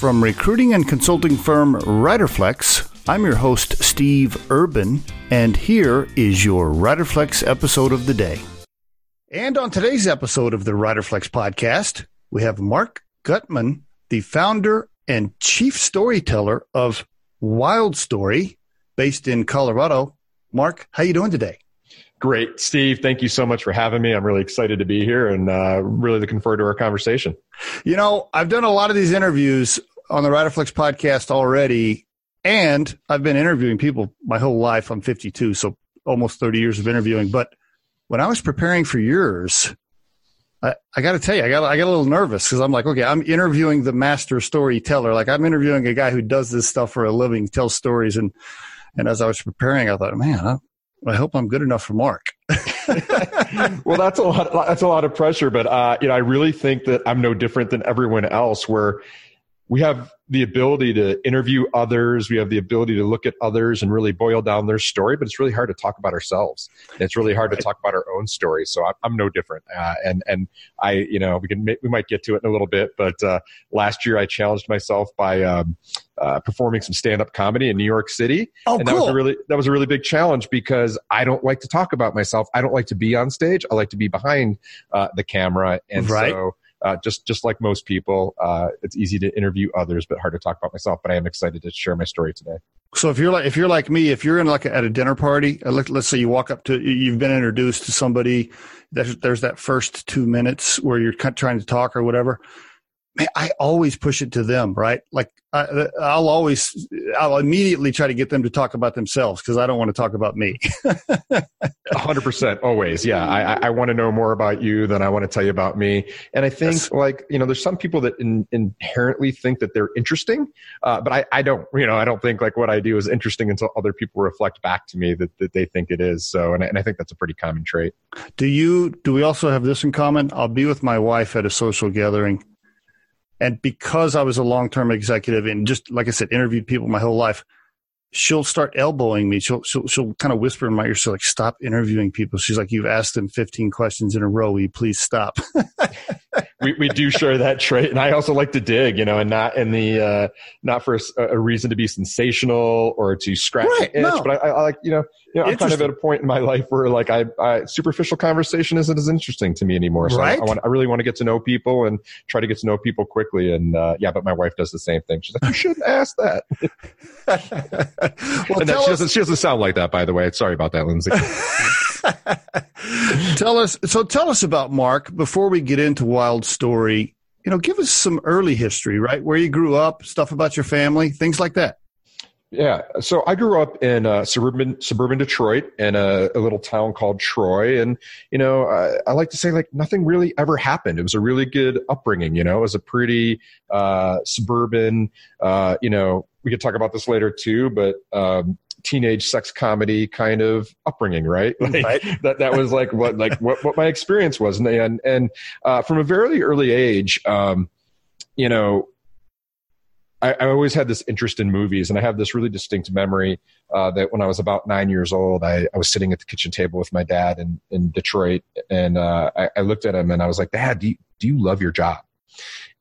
from recruiting and consulting firm Riderflex. I'm your host, Steve Urban, and here is your Riderflex episode of the day. And on today's episode of the Riderflex podcast, we have Mark Gutman, the founder and chief storyteller of Wild Story, based in Colorado. Mark, how you doing today? Great, Steve. Thank you so much for having me. I'm really excited to be here and uh, really looking forward to our conversation. You know, I've done a lot of these interviews on the Riderflex podcast already, and I've been interviewing people my whole life. I'm 52, so almost 30 years of interviewing. But when I was preparing for yours, I, I got to tell you, I got I got a little nervous because I'm like, okay, I'm interviewing the master storyteller. Like I'm interviewing a guy who does this stuff for a living, tells stories, and and as I was preparing, I thought, man, I, I hope I'm good enough for Mark. well, that's a lot. That's a lot of pressure, but uh, you know, I really think that I'm no different than everyone else. Where we have the ability to interview others, we have the ability to look at others and really boil down their story. But it's really hard to talk about ourselves. It's really hard to talk about our own story. So I'm, I'm no different. Uh, and and I, you know, we can we might get to it in a little bit. But uh, last year I challenged myself by. Um, uh, performing some stand-up comedy in New York City. Oh, and cool. that was a really that was a really big challenge because I don't like to talk about myself. I don't like to be on stage. I like to be behind uh, the camera, and right. so. Uh, just just like most people, uh, it's easy to interview others, but hard to talk about myself. But I am excited to share my story today. So if you're like if you're like me, if you're in like a, at a dinner party, uh, let, us say you walk up to you've been introduced to somebody, there's, there's that first two minutes where you're trying to talk or whatever man, I always push it to them, right? Like I, will always, I'll immediately try to get them to talk about themselves because I don't want to talk about me. hundred percent, always. Yeah, I, I want to know more about you than I want to tell you about me. And I think, yes. like you know, there's some people that in, inherently think that they're interesting, uh, but I, I don't. You know, I don't think like what I do is interesting until other people reflect back to me that, that they think it is. So, and I, and I think that's a pretty common trait. Do you? Do we also have this in common? I'll be with my wife at a social gathering and because I was a long term executive and just like I said, interviewed people my whole life, she'll start elbowing me. She'll she'll, she'll kind of whisper in my ear. She's like, "Stop interviewing people." She's like, "You've asked them 15 questions in a row. Will you please stop?" we we do share that trait, and I also like to dig, you know, and not in the uh, not for a, a reason to be sensational or to scratch right, itch, no. but I, I, like you know, you know, I'm kind of at a point in my life where like I, I superficial conversation isn't as interesting to me anymore. So right? I, I, want I really want to get to know people and try to get to know people quickly. And uh, yeah, but my wife does the same thing. She's like, you shouldn't ask that. well, and that, she, doesn't, she doesn't sound like that, by the way. Sorry about that, Lindsay. tell us so tell us about Mark before we get into Wild Story. You know, give us some early history, right? Where you grew up, stuff about your family, things like that. Yeah, so I grew up in uh, suburban suburban Detroit in a, a, little town called Troy, and you know I, I, like to say like nothing really ever happened. It was a really good upbringing. You know, it was a pretty uh, suburban. Uh, you know, we could talk about this later too, but um, teenage sex comedy kind of upbringing, right? Like, right. That that was like what like what, what my experience was, and and, and uh, from a very early age, um, you know, I, I, always had this interest in movies, and I have this really distinct memory uh, that when I was about nine years old, I, I, was sitting at the kitchen table with my dad in in Detroit, and uh, I, I looked at him and I was like, "Dad, do you, do you love your job?"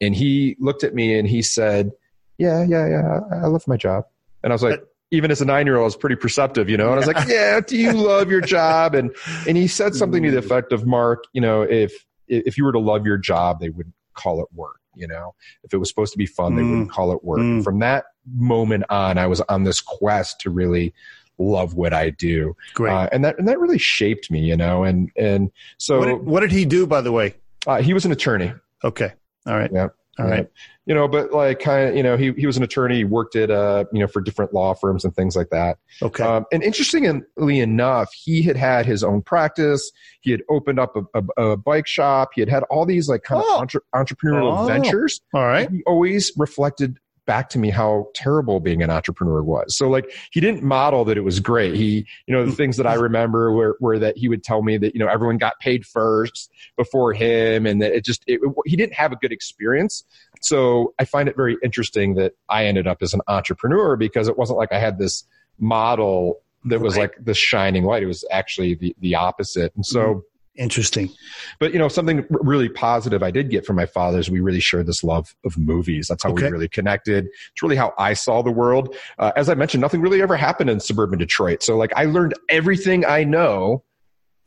And he looked at me and he said, "Yeah, yeah, yeah, I love my job." And I was like, even as a nine year old, I was pretty perceptive, you know. And I was like, "Yeah, do you love your job?" And and he said something to the effect of, "Mark, you know, if if you were to love your job, they wouldn't call it work." You know, if it was supposed to be fun, they wouldn't mm. call it work. Mm. From that moment on, I was on this quest to really love what I do. Great. Uh, and that, and that really shaped me, you know, and, and so. What did, what did he do, by the way? Uh, he was an attorney. Okay. All right. Yeah. All right. You know, but like kind of, you know, he, he was an attorney, he worked at, uh, you know, for different law firms and things like that. Okay. Um, and interestingly enough, he had had his own practice. He had opened up a, a, a bike shop. He had had all these like kind oh. of entre- entrepreneurial oh. ventures. All right. He always reflected back to me how terrible being an entrepreneur was. So like he didn't model that it was great. He, you know, the things that I mm-hmm. remember were, were that he would tell me that, you know, everyone got paid first before him and that it just, it, he didn't have a good experience. So I find it very interesting that I ended up as an entrepreneur because it wasn't like I had this model that was right. like the shining light. It was actually the, the opposite. And so, mm-hmm. Interesting. But you know, something really positive I did get from my father is we really shared this love of movies. That's how Okay. we really connected. It's really how I saw the world. Uh, as I mentioned, nothing really ever happened in suburban Detroit. So like I learned everything I know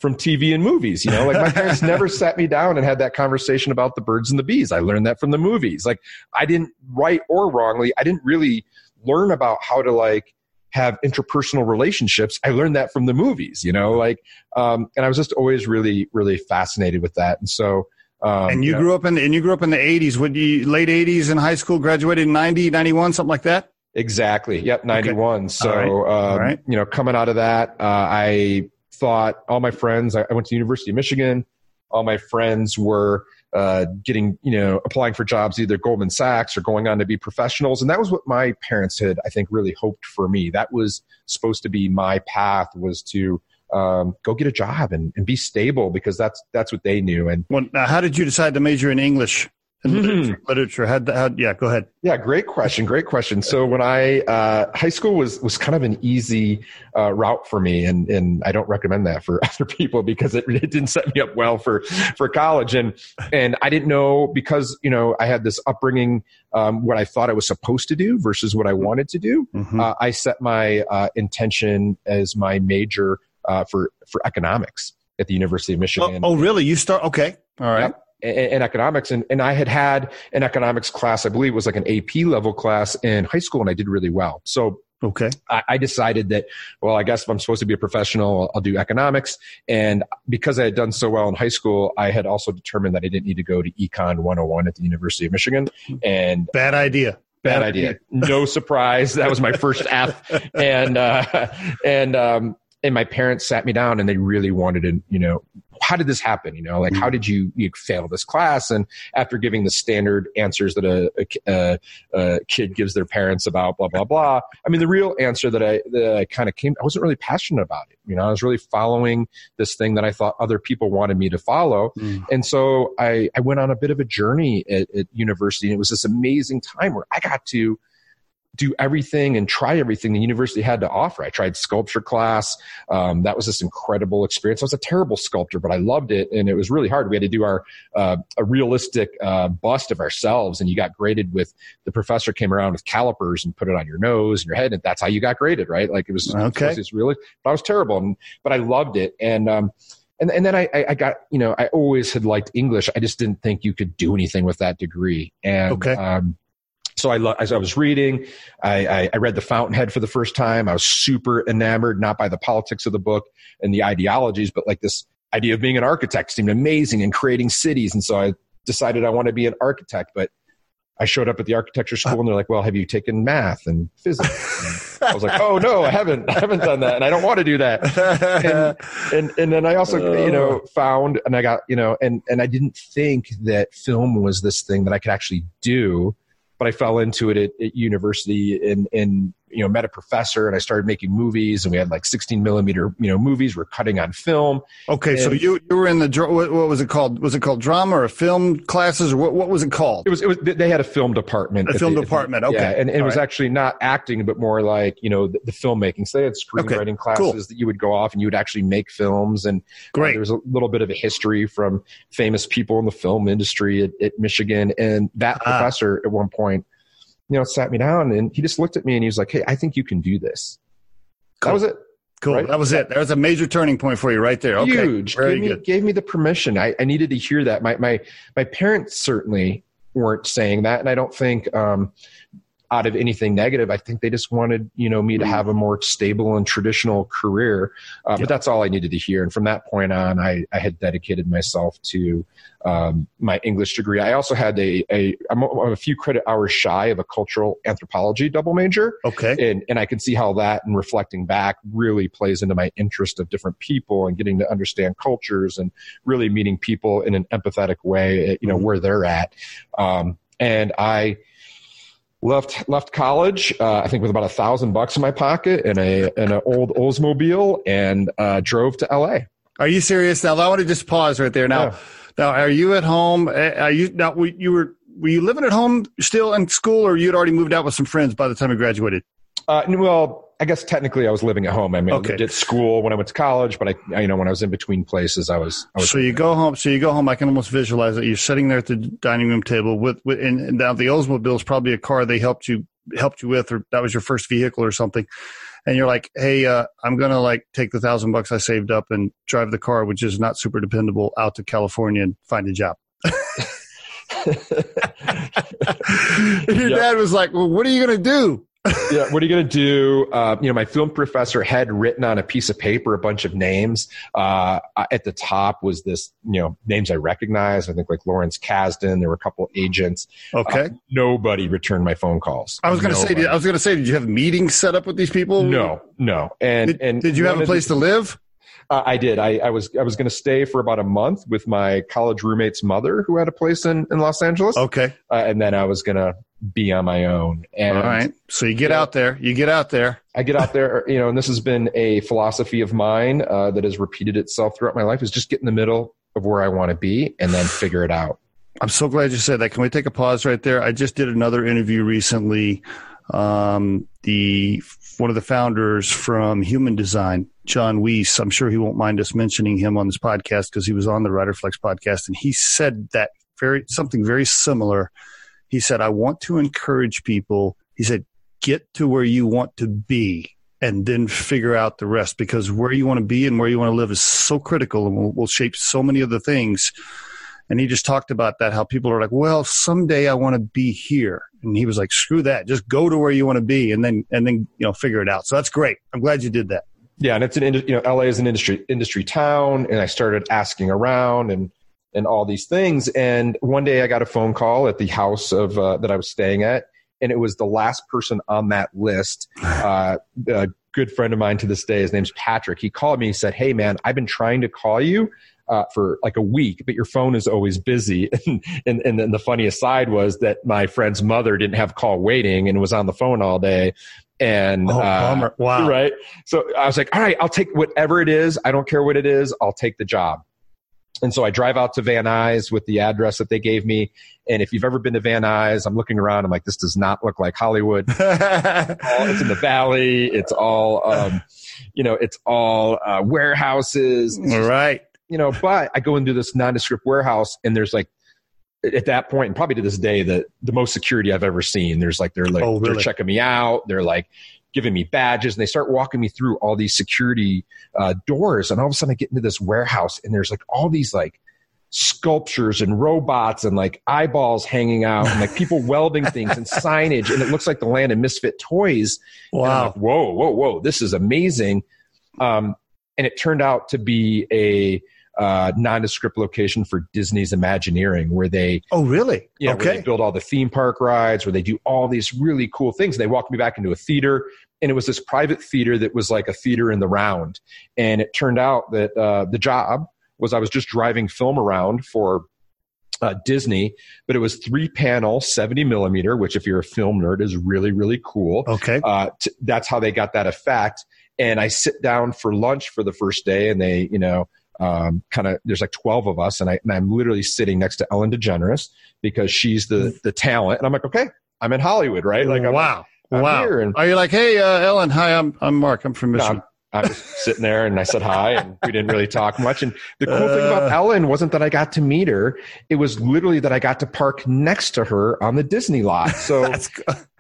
from TV and movies. You know, like my parents never sat me down and had that conversation about the birds and the bees. I learned that from the movies. Like I didn't right or wrongly, I didn't really learn about how to like have interpersonal relationships. I learned that from the movies, you know, like, um, and I was just always really, really fascinated with that. And so, um, and you know, grew up in the, and you grew up in the 80s. Would you late 80s in high school, graduated in 90, 91, something like that? Exactly. Yep. 91. So, All right. um, right. you know, coming out of that, uh, I thought all my friends, I, I went to the University of Michigan. All my friends were, uh, getting, you know, applying for jobs, either Goldman Sachs or going on to be professionals. And that was what my parents had, I think, really hoped for me. That was supposed to be my path was to, um, go get a job and, and be stable because that's, that's what they knew. And Well, how did you decide to major in English and literature? literature? How, how, yeah, go ahead. Yeah, great question. Great question. So when I uh, high school was was kind of an easy uh, route for me, and and I don't recommend that for other people because it, it didn't set me up well for for college, and and I didn't know because you know I had this upbringing, um, what I thought I was supposed to do versus what I wanted to do. Mhm. Uh, I set my uh, intention as my major uh, for for economics at the University of oh, Michigan oh, really? You start? Okay. All right. Yep. In, in economics. And, and i had had an economics class i believe it was like an ap level class in high school and i did really well. So Okay. I, I decided that well i guess if i'm supposed to be a professional i'll do economics. And because i had done so well in high school i had also determined that i didn't need to go to econ 101 at the university of michigan. And Bad idea. bad idea. No surprise. That was my first f. And uh and um and my parents sat me down and they really wanted to you know how did this happen? You know like how did you, you fail this class? And after giving the standard answers that a, a, a kid gives their parents about blah blah blah i mean the real answer that i that i kind of came i wasn't really passionate about it. You know i was really following this thing that i thought other people wanted me to follow. Mm. and so I, I went on a bit of a journey at, at university, and it was this amazing time where I got to do everything and try everything the university had to offer. I tried sculpture class. Um, that was this incredible experience. I was a terrible sculptor, but I loved it, and it was really hard. We had to do our uh, a realistic uh, bust of ourselves, and you got graded with the professor came around with calipers and put it on your nose and your head, and that's how you got graded, right? Like it was Okay. it was really. But I was terrible, and, but I loved it, and um, and and then I, I got you know I always had liked English. I just didn't think you could do anything with that degree. And Okay. um, so I lo- as I was reading, I, I, I read The Fountainhead for the first time. I was super enamored, not by the politics of the book and the ideologies, but like this idea of being an architect seemed amazing and creating cities. And so I decided I want to be an architect, but I showed up at the architecture school and they're like, well, have you taken math and physics? And I was like, oh no, I haven't, I haven't done that. And I don't want to do that and and and then I also you know oh. found and I got you know and and I didn't think that film was this thing that I could actually do, but I fell into it at, at university and and you know met a professor and I started making movies and we had like 16 millimeter you know movies we're cutting on film. okay. So you you were in the what, what was it called? Was it called drama or film classes or what? What was it called? It was it was they had a film department. A film the- at the- department, okay. yeah, and, and it was right. actually not acting, but more like you know the, the filmmaking. So they had screenwriting classes cool. that you would go off and you would actually make films and Uh, there was a little bit of a history from famous people in the film industry at, at Michigan. And that Ah. professor at one point, you know, sat me down and he just looked at me and he was like, Hey, I think you can do this. That was it. Cool. right? That was it. That was a major turning point for you right there. Okay. Huge. Very gave, me, good. gave me the permission. I, I needed to hear that. My, my, my parents certainly weren't saying that. And I don't think, um, out of anything negative, I think they just wanted, you know, me to have a more stable and traditional career. Uh. But that's all I needed to hear. And from that point on, I, I had dedicated myself to um, my English degree. I also had a, a I'm a I'm a few credit hours shy of a cultural anthropology double major Okay. and and I can see how that and reflecting back really plays into my interest of different people and getting to understand cultures and really meeting people in an empathetic way, you know, Mhm. where they're at. Um, and I left left college, uh, I think with about a thousand bucks in my pocket and a and an old Oldsmobile and uh, drove to L.A. Are you serious? Now, I want to just pause right there. Now, Yeah. now, are you at home? Uh, Are you now? You were were you living at home still in school, or you'd already moved out with some friends by the time you graduated? Uh, well, I guess technically I was living at home. I mean, Okay. I lived at school when I went to college, but I, I, you know, when I was in between places, I was, I was So you go home. So you go home. I can almost visualize it. You're sitting there at the dining room table with, with and, and now the Oldsmobile is probably a car they helped you helped you with, or that was your first vehicle or something. And you're like, hey, uh, I'm gonna like take the thousand bucks I saved up and drive the car, which is not super dependable, out to California and find a job. Your Yep. dad was like, well, what are you gonna do? Yeah, what are you going to do? Uh, you know, my film professor had written on a piece of paper a bunch of names. Uh, at the top was this, you know, names I recognized. I think like Lawrence Kasdan. There were a couple agents. Okay. Uh, nobody returned my phone calls. I was gonna say, I was gonna say, did you have meetings set up with these people? no, no. And Did, and did you have a the- place to live? Uh, I did. I, I was I was going to stay for about a month with my college roommate's mother, who had a place in, in Los Angeles, Okay. uh, and then I was going to be on my own. And All right. So you get Yeah. out there. You get out there. I get out there, you know, and this has been a philosophy of mine uh, that has repeated itself throughout my life: is just get in the middle of where I want to be and then figure it out. I'm so glad you said that. Can we take a pause right there? I just did another interview recently. Um, the one of the founders from Human Design, John Weiss. I'm sure he won't mind us mentioning him on this podcast because he was on the Riderflex podcast, and he said that very something very similar. He said, "I want to encourage people." He said, "Get to where you want to be." And then figure out the rest because where you want to be and where you want to live is so critical and will, will shape so many other things. And he just talked about that, how people are like, well, someday I want to be here. And he was like, screw that. Just go to where you want to be and then, and then, you know, figure it out. So that's great. I'm glad you did that. Yeah, and it's an you know LA is an industry industry town, and I started asking around and and all these things. And one day I got a phone call at the house of uh, that I was staying at, and it was the last person on that list. Uh, a good friend of mine to this day, his name's Patrick. He called me. He said, "Hey, man, I've been trying to call you." Uh, for like a week, but your phone is always busy. and, and, and then the funniest side was that my friend's mother didn't have call waiting and was on the phone all day. And Oh, uh. Wow. right? So I was like, all right, I'll take whatever it is. I don't care what it is. I'll take the job. And so I drive out to Van Nuys with the address that they gave me. And if you've ever been to Van Nuys, I'm looking around. I'm like, this does not look like Hollywood. It's in the valley. It's all, um, you know, it's all uh, warehouses. All right. You know, but I go into this nondescript warehouse and there's like, at that point, and probably to this day, the the most security I've ever seen. There's like they're like Oh, they're checking me out. They're like giving me badges, and they start walking me through all these security uh, doors. And all of a sudden, I get into this warehouse, and there's like all these like sculptures and robots and like eyeballs hanging out, and like people welding things and signage, and it looks like the land of misfit toys. Wow. like, whoa, whoa, whoa! This is amazing. Um, and it turned out to be a uh, nondescript location for Disney's Imagineering, where they Oh, really? you know, okay. they build all the theme park rides, where they do all these really cool things. They walked me back into a theater, and it was this private theater that was like a theater in the round. And it turned out that uh, the job was I was just driving film around for uh, Disney, but it was three panel, 70 millimeter, which if you're a film nerd is really, really cool. Okay. Uh, t- that's how they got that effect. And I sit down for lunch for the first day, and they, you know, um, kind of there's like 12 of us, and, I, and I'm literally sitting next to Ellen DeGeneres because she's the the talent, and I'm like, okay, I'm in Hollywood, right? Like, I'm, wow. I'm wow. and- Are you like, hey, uh, Ellen, hi, I'm, I'm Mark. I'm from No, Michigan. I was sitting there and I said hi and we didn't really talk much. And the cool thing about Uh. Ellen wasn't that I got to meet her. It was literally that I got to park next to her on the Disney lot. So That's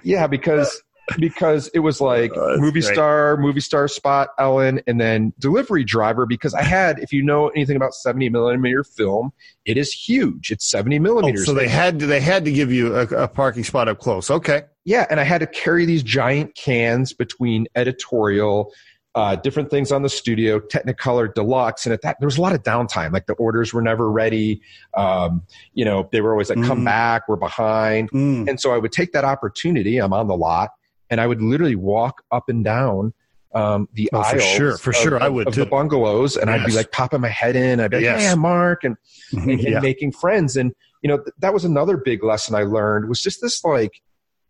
yeah, because because it was like Oh, movie great. star, movie star spot, Ellen, and then delivery driver. Because I had, if you know anything about 70 millimeter film, it is huge. It's 70 Oh, millimeters. so they had to, they had to give you a, a parking spot up close. Okay. Yeah, and I had to carry these giant cans between editorial, uh, different things on the studio, Technicolor Deluxe, and at that there was a lot of downtime. Like the orders were never ready. Um, you know, they were always like, "Come Mhm. back, we're behind." Mm. And so I would take that opportunity. I'm on the lot, and I would literally walk up and down um, the Oh, for aisles. sure, for of- sure, I would of too. the bungalows, and I'd be like popping my head in. I'd be like, Yes. "Hey, I'm Mark," and and, and yeah. making friends. And you know, th- that was another big lesson I learned was just this like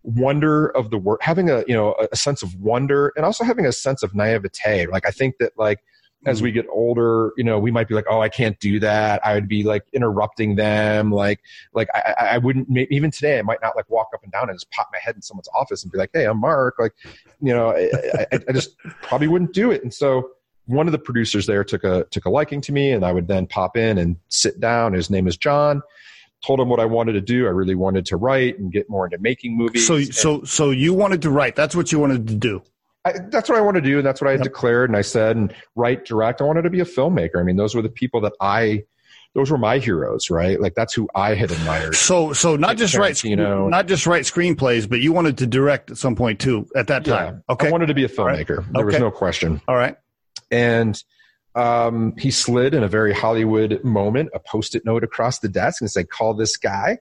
wonder of the work, having a you know a, a sense of wonder, and also having a sense of naivete. Like I think that like as we mm-hmm. get older, you know, we might be like, oh, I can't do that. I would be like interrupting them. Like, like I, I wouldn't, even today, I might not like walk up and down and just pop my head in someone's office and be like, hey, I'm Mark. Like, you know, I, I, I just probably wouldn't do it. And so one of the producers there took a, took a liking to me and I would then pop in and sit down. His name is John told him what I wanted to do. I really wanted to write and get more into making movies. So, so, so you wanted to write. That's what you wanted to do. I, that's what I want to do. And that's what I yep. declared. And I said, and write, direct. I wanted to be a filmmaker. I mean, those were the people that I, those were my heroes, right? Like that's who I had admired. So, so not like just write, you know, not just write screenplays, but you wanted to direct at some point too. At that time, yeah, okay. I wanted to be a filmmaker. Right. There okay. was no question. All right. And um, he slid in a very Hollywood moment a post-it note across the desk and said, "Call this guy."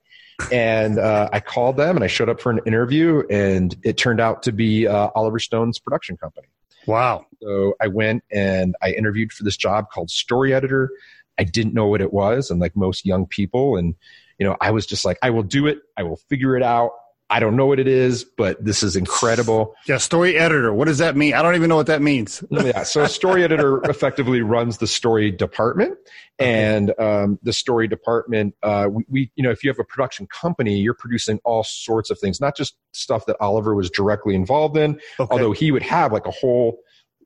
And uh, I called them and I showed up for an interview, and it turned out to be uh, Oliver Stone's production company. Wow! So I went and I interviewed for this job called story editor. I didn't know what it was, and like most young people, and you know, I was just like, I will do it. I will figure it out. I don't know what it is, but this is incredible. Yeah, story editor. What does that mean? I don't even know what that means. yeah, so a story editor effectively runs the story department, and um, the story department, uh, we, we, you know, if you have a production company, you're producing all sorts of things, not just stuff that Oliver was directly involved in, okay. although he would have like a whole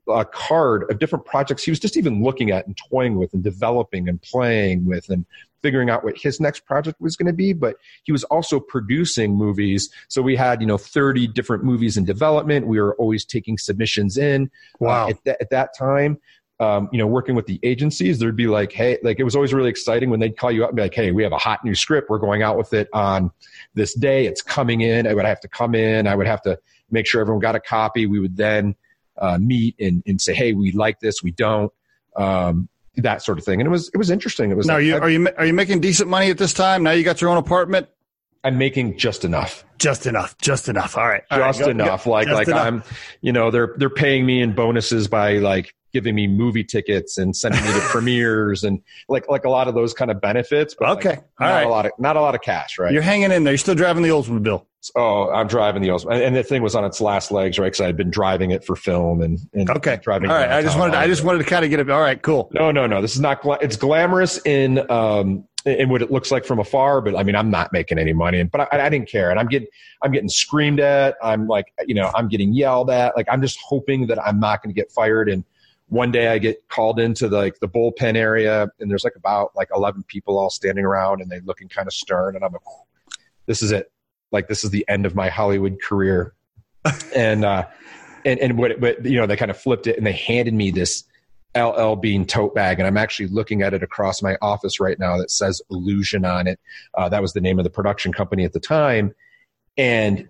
uh, card of different projects he was just even looking at and toying with and developing and playing with and figuring out what his next project was going to be but he was also producing movies. So we had you know 30 different movies in development. We were always taking submissions in wow. uh, at, th- at, that time. Um, you know working with the agencies there'd be like hey like it was always really exciting when they'd call you up and be like hey we have a hot new script. We're going out with it on this day. It's coming in. I would have to come in. I would have to make sure everyone got a copy. We would then uh, meet and, and say, hey, we like this, we don't, um, that sort of thing. And it was it was interesting. It was. Now, like, you, are you are you making decent money at this time? Now you got your own apartment. I'm making just enough. Just enough. Just enough. All right. All just right, enough. Go. Like just like enough. I'm, you know, they're they're paying me in bonuses by like giving me movie tickets and sending me to premieres and like like a lot of those kind of benefits. But okay. Like, All not right. a lot of not a lot of cash, right? You're hanging in there. You're still driving the Oldsmobile. Oh, I'm driving the Oldsmobile, and the thing was on its last legs, right? Because I had been driving it for film and, and okay, driving. All right, I just wanted to, I just wanted to kind of get it. All right, cool. No, no, no. This is not. Gla- it's glamorous in um in what it looks like from afar, but I mean, I'm not making any money, but I, I didn't care, and I'm getting I'm getting screamed at. I'm like, you know, I'm getting yelled at. Like, I'm just hoping that I'm not going to get fired and one day I get called into the, like the bullpen area and there's like about like 11 people all standing around and they looking kind of stern. And I'm like, this is it like this is the end of my Hollywood career. and uh, and and what, but you know they kind of flipped it and they handed me this LL Bean tote bag, and I'm actually looking at it across my office right now that says Ixtlan on it. Uh, that was the name of the production company at the time, and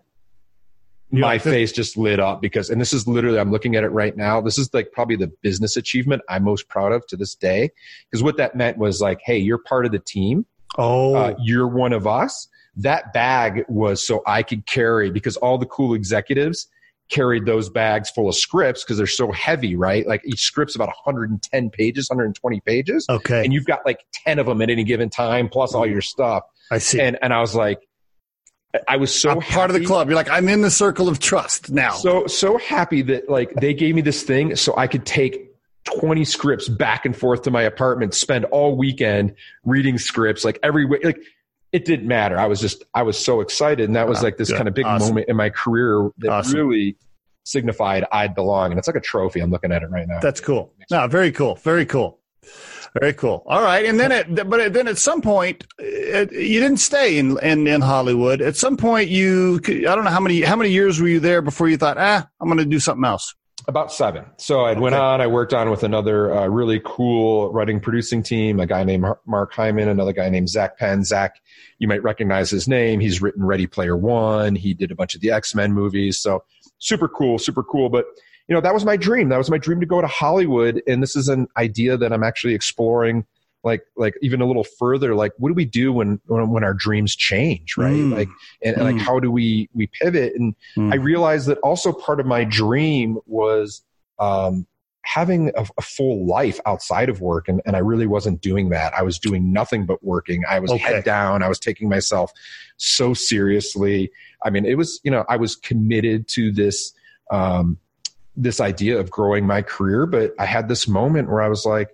my face just lit up because, and this is literally, I'm looking at it right now. This is like probably the business achievement I'm most proud of to this day. Because what that meant was like, hey, you're part of the team. Oh, uh, you're one of us that bag was so I could carry because all the cool executives carried those bags full of scripts because they're so heavy, right? Like each script's about 110 pages, 120 pages. Okay. And you've got like 10 of them at any given time, plus all your stuff. I see. And and I was like, I was so part of the club. You're like, I'm in the circle of trust now. So so happy that like they gave me this thing so I could take 20 scripts back and forth to my apartment, spend all weekend reading scripts, like every week. Like it didn't matter. I was just I was so excited, and that was like this kind of big awesome. moment in my career that awesome. really signified I'd belong. And it's like a trophy. I'm looking at it right now. That's cool. No, very cool. Very cool. Very cool. All right, and then it, but then at some point, it, you didn't stay in, in in Hollywood. At some point, you I don't know how many how many years were you there before you thought, ah, I'm going to do something else. About seven. So I okay. went on. I worked on with another uh, really cool writing producing team. A guy named Mark Hyman, another guy named Zak Penn. Zak, you might recognize his name. He's written Ready Player One. He did a bunch of the X Men movies. So super cool, super cool. But you know that was my dream. That was my dream to go to Hollywood. And this is an idea that I'm actually exploring like like even a little further like what do we do when when, when our dreams change right mm. like and, and mm. like how do we we pivot and mm. i realized that also part of my dream was um having a, a, full life outside of work and, and i really wasn't doing that i was doing nothing but working i was okay. head down i was taking myself so seriously i mean it was you know i was committed to this um this idea of growing my career, but I had this moment where I was like,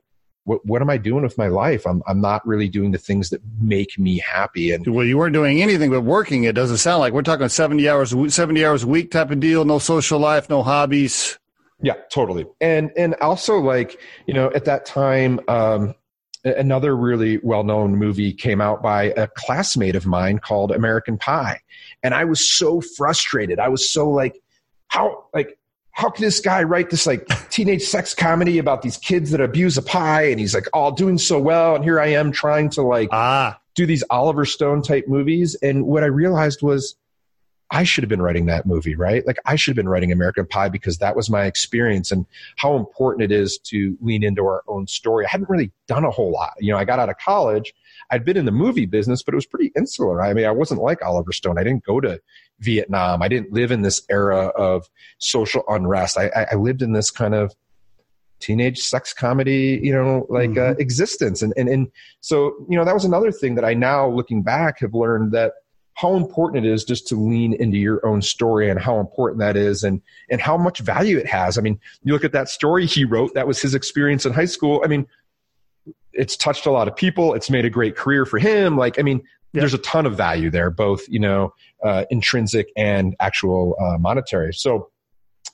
what, what am I doing with my life? I'm, I'm not really doing the things that make me happy. And well, you weren't doing anything but working. It doesn't sound like we're talking 70 hours, 70 hours a week type of deal. No social life, no hobbies. Yeah, totally. And, and also like, you know, at that time, um, another really well-known movie came out by a classmate of mine called American Pie. And I was so frustrated. I was so like, how, like, how can this guy write this like teenage sex comedy about these kids that abuse a pie and he's like all oh, doing so well and here i am trying to like ah. do these oliver stone type movies. And what i realized was i should have been writing that movie right? Like i should have been writing american pie because that was my experience and how important it is to lean into our own story. I hadn't really done a whole lot. You know i got out of college I'd been in the movie business, but it was pretty insular. I mean, I wasn't like Oliver Stone. I didn't go to Vietnam. I didn't live in this era of social unrest. I, I lived in this kind of teenage sex comedy, you know, like uh, mm-hmm. uh, existence. And, and, and so, you know, that was another thing that I now looking back have learned that how important it is just to lean into your own story and how important that is and, and how much value it has. I mean, you look at that story he wrote, that was his experience in high school. I mean, it's touched a lot of people. It's made a great career for him. Like, I mean, yeah. there's a ton of value there, both, you know, uh, intrinsic and actual uh, monetary. So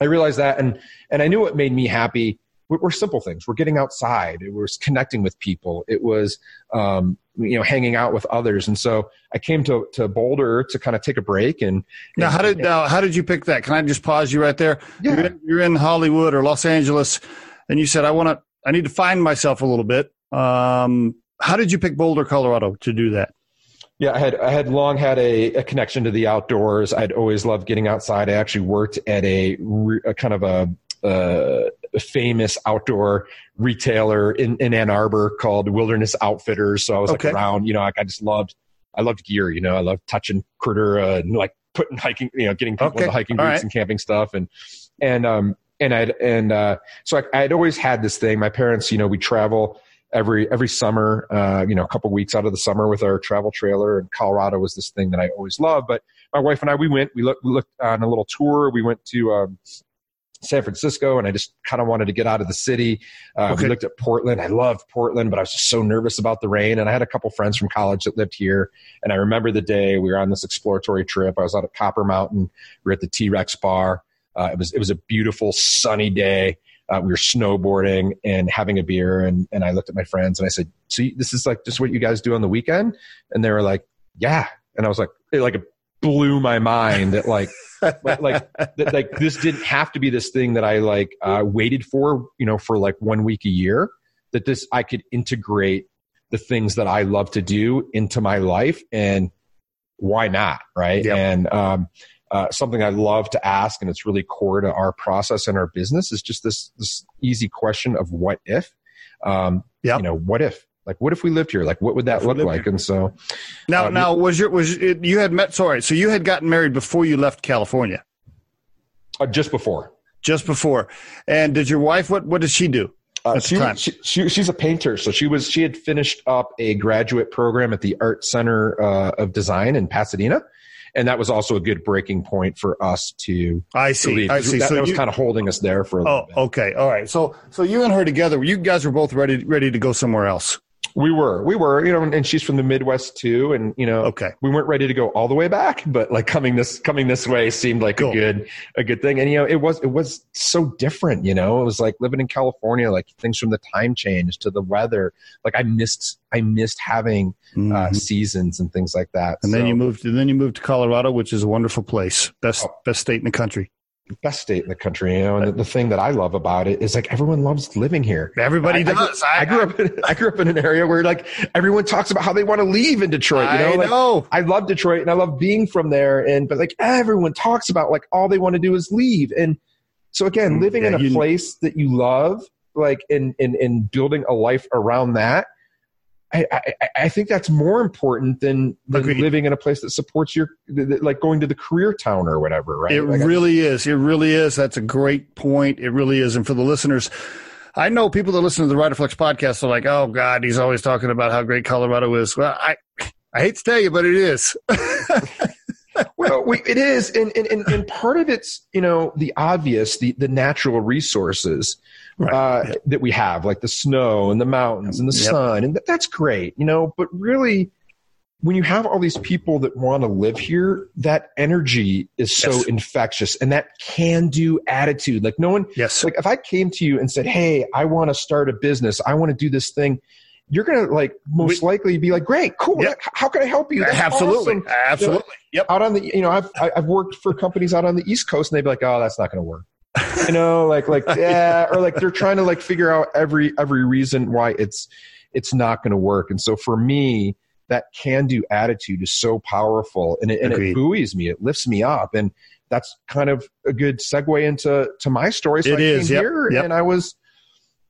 I realized that. And, and I knew what made me happy were simple things. We're getting outside. It was connecting with people. It was, um, you know, hanging out with others. And so I came to, to Boulder to kind of take a break. And now, how did now how did you pick that? Can I just pause you right there? Yeah. You're in, you're in Hollywood or Los Angeles, and you said, "I want to. I need to find myself a little bit." Um, how did you pick Boulder, Colorado, to do that? Yeah, I had I had long had a, a connection to the outdoors. I'd always loved getting outside. I actually worked at a, a kind of a, a, famous outdoor retailer in, in Ann Arbor called Wilderness Outfitters. So I was okay. like around, you know, like I just loved I loved gear. You know, I loved touching critter uh, and like putting hiking, you know, getting people okay. into hiking boots right. and camping stuff, and and um and I'd and uh, so I, I'd always had this thing. My parents, you know, we travel every every summer, uh, you know, a couple weeks out of the summer with our travel trailer. And Colorado was this thing that I always loved. But my wife and I, we went. We looked, we looked on a little tour. We went to um, San Francisco, and I just kind of wanted to get out of the city. Uh, okay. We looked at Portland. I loved Portland, but I was just so nervous about the rain. And I had a couple friends from college that lived here, and I remember the day we were on this exploratory trip. I was out at Copper Mountain. We were at the T Rex bar. Uh, it was it was a beautiful sunny day uh, we were snowboarding and having a beer. And, and I looked at my friends and I said, so this is like just what you guys do on the weekend? And they were like, yeah. And I was like, it like blew my mind that like, like, that, like this didn't have to be this thing that I like, uh, waited for, you know, for like one week a year that this, I could integrate the things that I love to do into my life and why not? Right. Yep. And, um, uh, something I love to ask, and it's really core to our process and our business, is just this this easy question of what if. Um, yeah. You know, what if? Like, what if we lived here? Like, what would that look like? Here. And so, now, uh, now was your was it, you had met? Sorry, so you had gotten married before you left California? Uh, just before. Just before. And did your wife? What what did she do? Uh, she, she, she, she's a painter, so she was she had finished up a graduate program at the Art Center uh, of Design in Pasadena, and that was also a good breaking point for us to. I see. I see. That, so that was you, kind of holding us there for. A oh, okay, all right. So, so you and her together, you guys were both ready ready to go somewhere else. We were, we were, you know, and she's from the Midwest too, and you know, okay, we weren't ready to go all the way back, but like coming this coming this way seemed like cool. a good a good thing, and you know, it was it was so different, you know, it was like living in California, like things from the time change to the weather, like I missed I missed having uh, mm-hmm. uh, seasons and things like that. And so, then you moved, and then you moved to Colorado, which is a wonderful place, best oh, best state in the country best state in the country, you know. And the, the, thing that I love about it is like everyone loves living here. Everybody I, does. I, I, grew up. In, I grew up in an area where like everyone talks about how they want to leave in Detroit. You know, like, know. I love Detroit and I love being from there. And but like everyone talks about like all they want to do is leave. And so again, mm, living yeah, in a you, place that you love, like in in in building a life around that I, I, I, think that's more important than, than living in a place that supports your like going to the career town or whatever right? It like really is. It really is. That's a great point. It really is. And for the listeners i know people that listen to the riderflex podcast are like oh god he's always talking about how great colorado is. Well i i hate to tell you but it is. Well, we, it is, and, and and and part of it's you know the obvious, the the natural resources Right. uh, Yep. that we have, like the snow and the mountains and the Yep. sun, and that, that's great, you know. But really, when you have all these people that want to live here, that energy is so Yes. infectious, and that can-do attitude. Like no one, Yes. like if I came to you and said, "Hey, I want to start a business. I want to do this thing," you're gonna like most likely be like, "Great, cool. Yep. How can I help you?" That's Absolutely. awesome." Absolutely. Yep. Out on the, you know, I've I've worked for companies out on the East Coast, and they'd be like, "Oh, that's not going to work." You know, like like yeah, or like they're trying to like figure out every every reason why it's it's not going to work. And so for me, that can do attitude is so powerful, and it, and it buoys me. It lifts me up, and that's kind of a good segue into to my story. So It I is, came yep, here, yep. and I was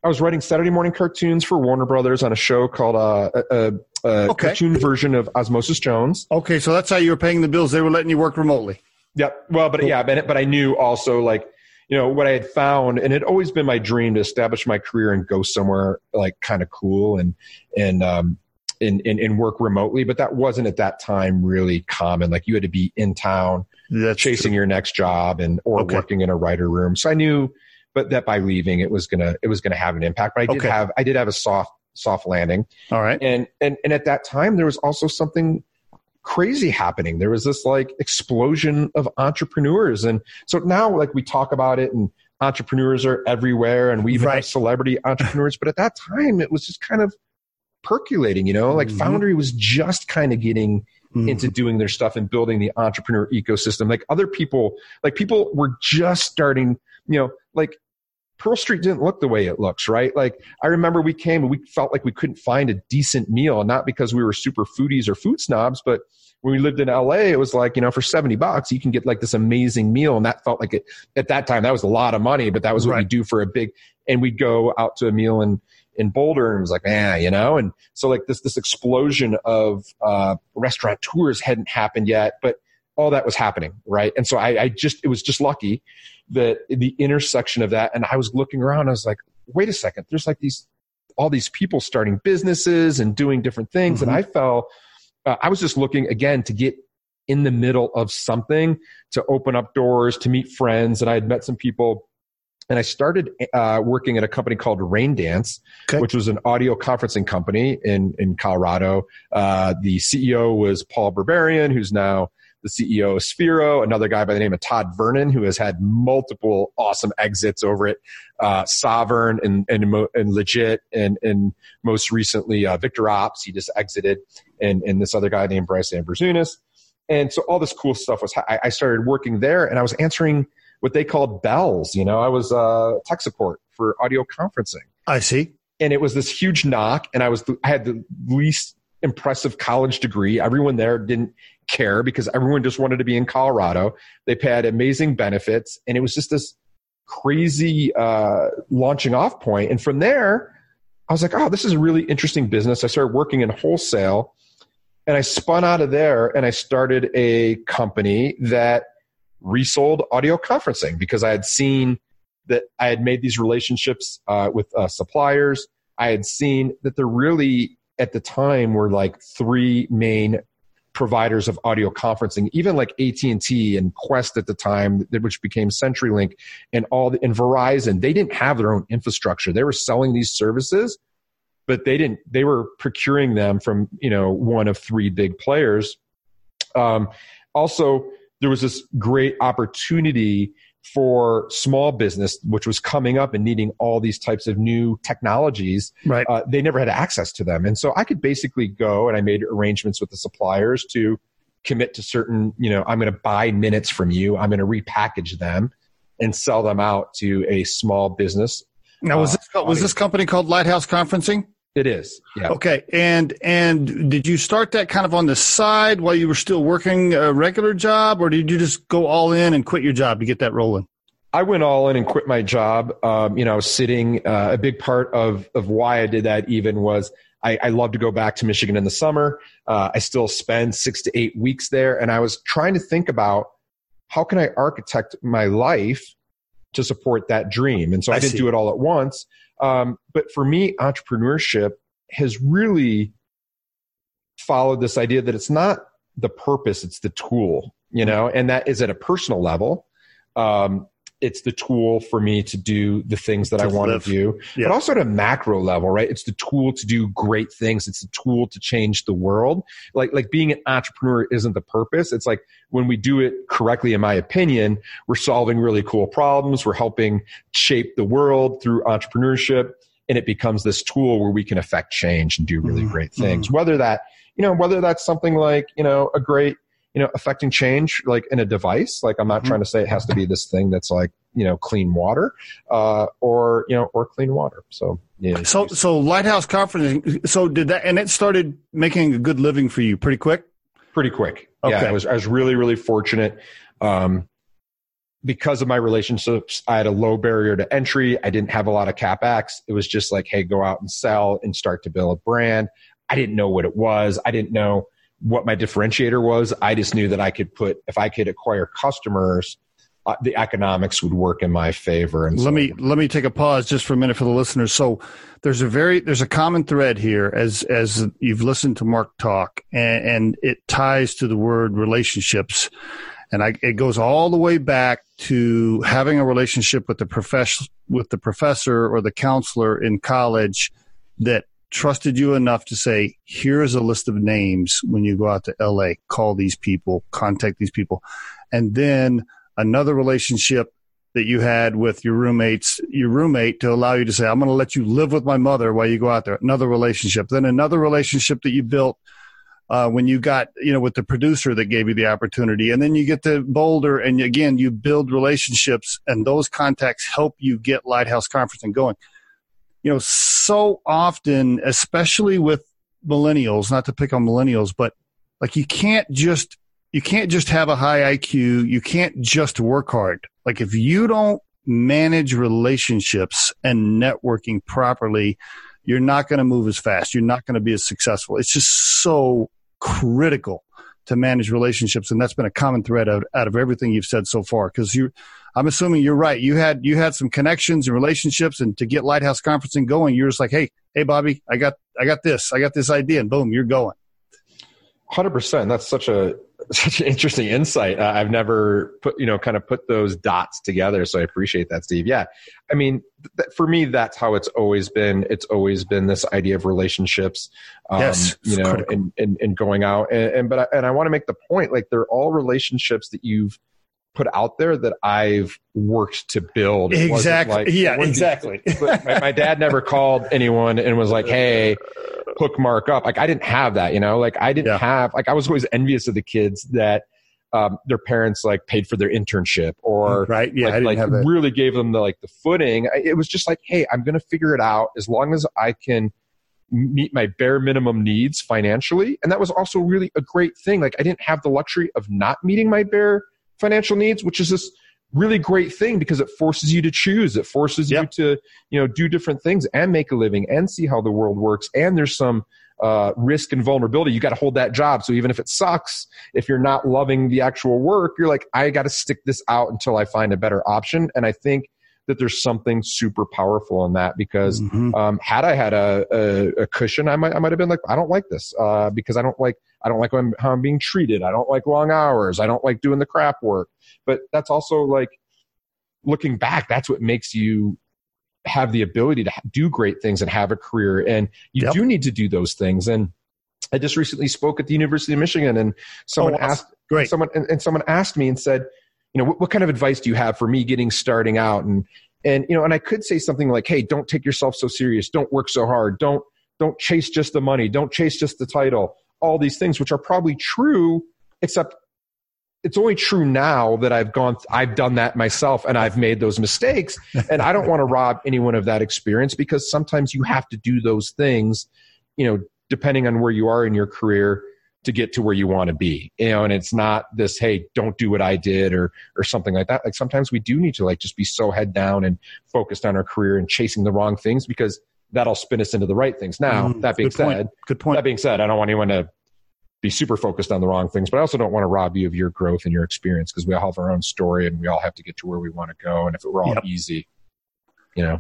I was writing Saturday morning cartoons for Warner Brothers on a show called uh, a, a, a Okay. cartoon version of Osmosis Jones. Okay, so that's how you were paying the bills. They were letting you work remotely. Yep. Well, but yeah, but, but I knew also like, you know, what I had found, and it always been my dream to establish my career and go somewhere like kind of cool and, and, um, and, and, and work remotely. But that wasn't at that time really common. Like you had to be in town That's chasing your next job and, or Okay. working in a writer room. So I knew, but that by leaving it was going to, it was to have an impact. But I did Okay. have, I did have a soft, soft landing All right. and and and at that time there was also something crazy happening there was this like explosion of entrepreneurs and so now like we talk about it and entrepreneurs are everywhere and we even Right. have celebrity entrepreneurs but at that time it was just kind of percolating you know like Mhm. foundry was just kind of getting Mhm. into doing their stuff and building the entrepreneur ecosystem like other people like people were just starting you know like Pearl Street didn't look the way it looks, right? Like I remember we came and we felt like we couldn't find a decent meal, not because we were super foodies or food snobs, but when we lived in LA, it was like, you know, for 70 bucks, you can get like this amazing meal. And that felt like it at that time, that was a lot of money, but that was what we do for a big, and we'd go out to a meal in, in Boulder and it was like, man, you know, and so like this, this explosion of, uh, restaurant tours hadn't happened yet, but all that was happening. Right. And so I, I just, it was just lucky that the intersection of that and i was looking around i was like wait a second there's like these all these people starting businesses and doing different things and Mhm. i fell, uh, I was just looking again to get in the middle of something to open up doors to meet friends and i had met some people and i started uh, working at a company called Raindance Okay. which was an audio conferencing company in, in colorado uh, the ceo was paul berberian who's now the CEO of Sphero, another guy by the name of Todd Vernon, who has had multiple awesome exits over it, uh, Sovereign and and, and Lijit, and and most recently uh, VictorOps. He just exited, and and this other guy named Bryce Amberzunas. And so all this cool stuff was. I, I started working there, and I was answering what they called bells. You know, I was uh, tech support for audio conferencing I see. and it was this huge knock and i was I had the least impressive college degree everyone there didn't care because everyone just wanted to be in colorado they had amazing benefits and it was just this crazy uh, launching off point. point and from there i was like oh this is a really interesting business i started working in wholesale and i spun out of there and i started a company that resold audio conferencing because i had seen that I had made these relationships uh, with uh, suppliers. I had seen that there really, at the time, were like three main providers of audio conferencing, even like AT and T and Qwest at the time, which became CenturyLink, and all the, and Verizon. They didn't have their own infrastructure. They were selling these services, but they didn't. They were procuring them from you know one of three big players. Um, also, there was this great opportunity for small business, which was coming up and needing all these types of new technologies. Right. Uh, they never had access to them. And so I could basically go and I made arrangements with the suppliers to commit to certain, you know, I'm going to buy minutes from you. I'm going to repackage them and sell them out to a small business. Now, was Uh, this was this company called Lighthouse Conferencing? It is. Yeah. Okay, and and did you start that kind of on the side while you were still working a regular job, or did you just go all in and quit your job to get that rolling? I went all in and quit my job. Um, you know, sitting. Uh, a big part of of why I did that even was I, I love to go back to Michigan in the summer. Uh, I still spend six to eight weeks there, and I was trying to think about how can I architect my life to support that dream. And so I, I didn't see. do it all at once. Um, but for me, entrepreneurship has really followed this idea that it's not the purpose, it's the tool. you know, and that is at a personal level. Um, it's the tool for me to do the things that To I want live. to do, Yeah. but also at a macro level, right? It's the tool to do great things. It's the tool to change the world. Like, like being an entrepreneur isn't the purpose. It's like when we do it correctly, in my opinion, we're solving really cool problems. We're helping shape the world through entrepreneurship. And it becomes this tool where we can affect change and do really Mhm. great things. Whether that, you know, whether that's something like, you know, a great, you know, affecting change like in a device. Like I'm not Mhm. trying to say it has to be this thing that's like, you know, clean water, uh, or, you know, or clean water. So, yeah. So, so Lighthouse Conference. So did that, and it started making a good living for you pretty quick. pretty quick. Yeah, Okay. I was I was really really fortunate. Um, because of my relationships, I had a low barrier to entry. I didn't have a lot of capex. It was just like, hey, go out and sell and start to build a brand. I didn't know what it was. I didn't know what my differentiator was. I just knew that I could put if I could acquire customers, uh, the economics would work in my favor. And Let so- me let me take a pause just for a minute for the listeners. So there's a very there's a common thread here as as you've listened to Marc talk, and, and it ties to the word relationships, and I, it goes all the way back to having a relationship with the professor with the professor or the counselor in college that trusted you enough to say, here's a list of names when you go out to LA, call these people, contact these people. And then another relationship that you had with your roommates, your roommate to allow you to say, I'm going to let you live with my mother while you go out there. Another relationship. Then another relationship that you built uh, when you got, you know, with the producer that gave you the opportunity. And then you get to Boulder and again, you build relationships and those contacts help you get Lighthouse Conferencing going. You know, so often, especially with millennials, not to pick on millennials, but like you can't just you can't just have a high IQ. You can't just work hard. Like if you don't manage relationships and networking properly, you're not going to move as fast. You're not going to be as successful. It's just so critical to manage relationships. And that's been a common thread out, out of everything you've said so far. Cause you, I'm assuming you're right. You had, you had some connections and relationships and to get Lighthouse Conferencing going, you're just like, Hey, Hey, Bobby, I got, I got this, I got this idea and boom, you're going. Hundred percent. That's such a such an interesting insight. Uh, I've never put you know kind of put those dots together, so I appreciate that, Steve. Yeah, I mean, th- for me, that's how it's always been. It's always been this idea of relationships. Um, Yes, you know, and, and and going out and, and but I, and I want to make the point like they're all relationships that you've put out there that I've worked to build. It Exactly. like- yeah, exactly. my, my dad never called anyone and was like, "Hey, hook Marc up." Like I didn't have that, you know. Like I didn't Yeah. have. Like I was always envious of the kids that um, their parents like paid for their internship or right. Yeah. like, like really gave them the like the footing. It was just like, "Hey, I'm going to figure it out as long as I can." meet my bare minimum needs financially and that was also really a great thing like i didn't have the luxury of not meeting my bare financial needs which is this really great thing because it forces you to choose. It forces Yep. you to you know do different things and make a living and see how the world works. And there's some uh, risk and vulnerability. You got to hold that job. So even if it sucks if you're not loving the actual work you're like i got to stick this out until i find a better option. And i think that there's something super powerful in that because Mhm. um, had I had a, a, a cushion, I might I might have been like, I don't like this uh, because I don't like I don't like how I'm, how I'm being treated. I don't like long hours. I don't like doing the crap work. But that's also like looking back. That's what makes you have the ability to do great things and have a career. And you Yep. do need to do those things. And I just recently spoke at the University of Michigan, and someone Oh, asked Great. someone and, and someone asked me and said, you know, what, what kind of advice do you have for me getting starting out? And and you know, and I could say something like, hey, don't take yourself so serious. Don't work so hard. Don't don't chase just the money. Don't chase just the title. All these things, which are probably true, except it's only true now that I've gone, I've done that myself and I've made those mistakes. And I don't want to rob anyone of that experience because sometimes you have to do those things, you know, depending on where you are in your career to get to where you want to be. You know, and it's not this, hey, don't do what I did or or something like that. Like sometimes we do need to like just be so head down and focused on our career and chasing the wrong things because that'll spin us into the right things. Now, Mm, that being good point. said, Good point. that being said, I don't want anyone to be super focused on the wrong things, but I also don't want to rob you of your growth and your experience because we all have our own story and we all have to get to where we want to go. And if it were all Yep. easy, you know,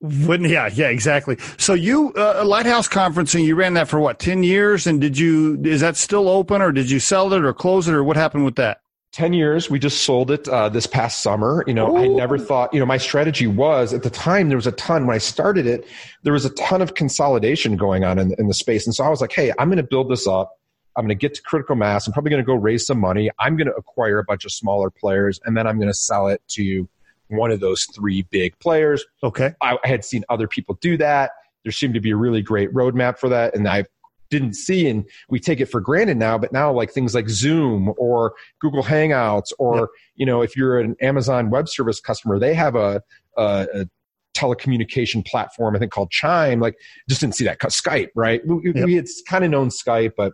Wouldn't yeah yeah exactly. So you uh, Lighthouse Conferencing, you ran that for what ten years, and did you is that still open or did you sell it or close it or what happened with that? 10 years we just sold it uh, this past summer you know Ooh. i never thought you know my strategy was at the time there was a ton when i started it there was a ton of consolidation going on in, in the space and so i was like hey i'm going to build this up. I'm going to get to critical mass. I'm probably going to go raise some money. I'm going to acquire a bunch of smaller players and then i'm going to sell it to one of those three big players. Okay. I, I had seen other people do that. There seemed to be a really great roadmap for that and i've didn't see and we take it for granted now but now like things like zoom or google hangouts or you know if you're an amazon web service customer they have a, a, a telecommunication platform i think called chime. Like just didn't see that. Skype right? We, yep. we had kind of known skype but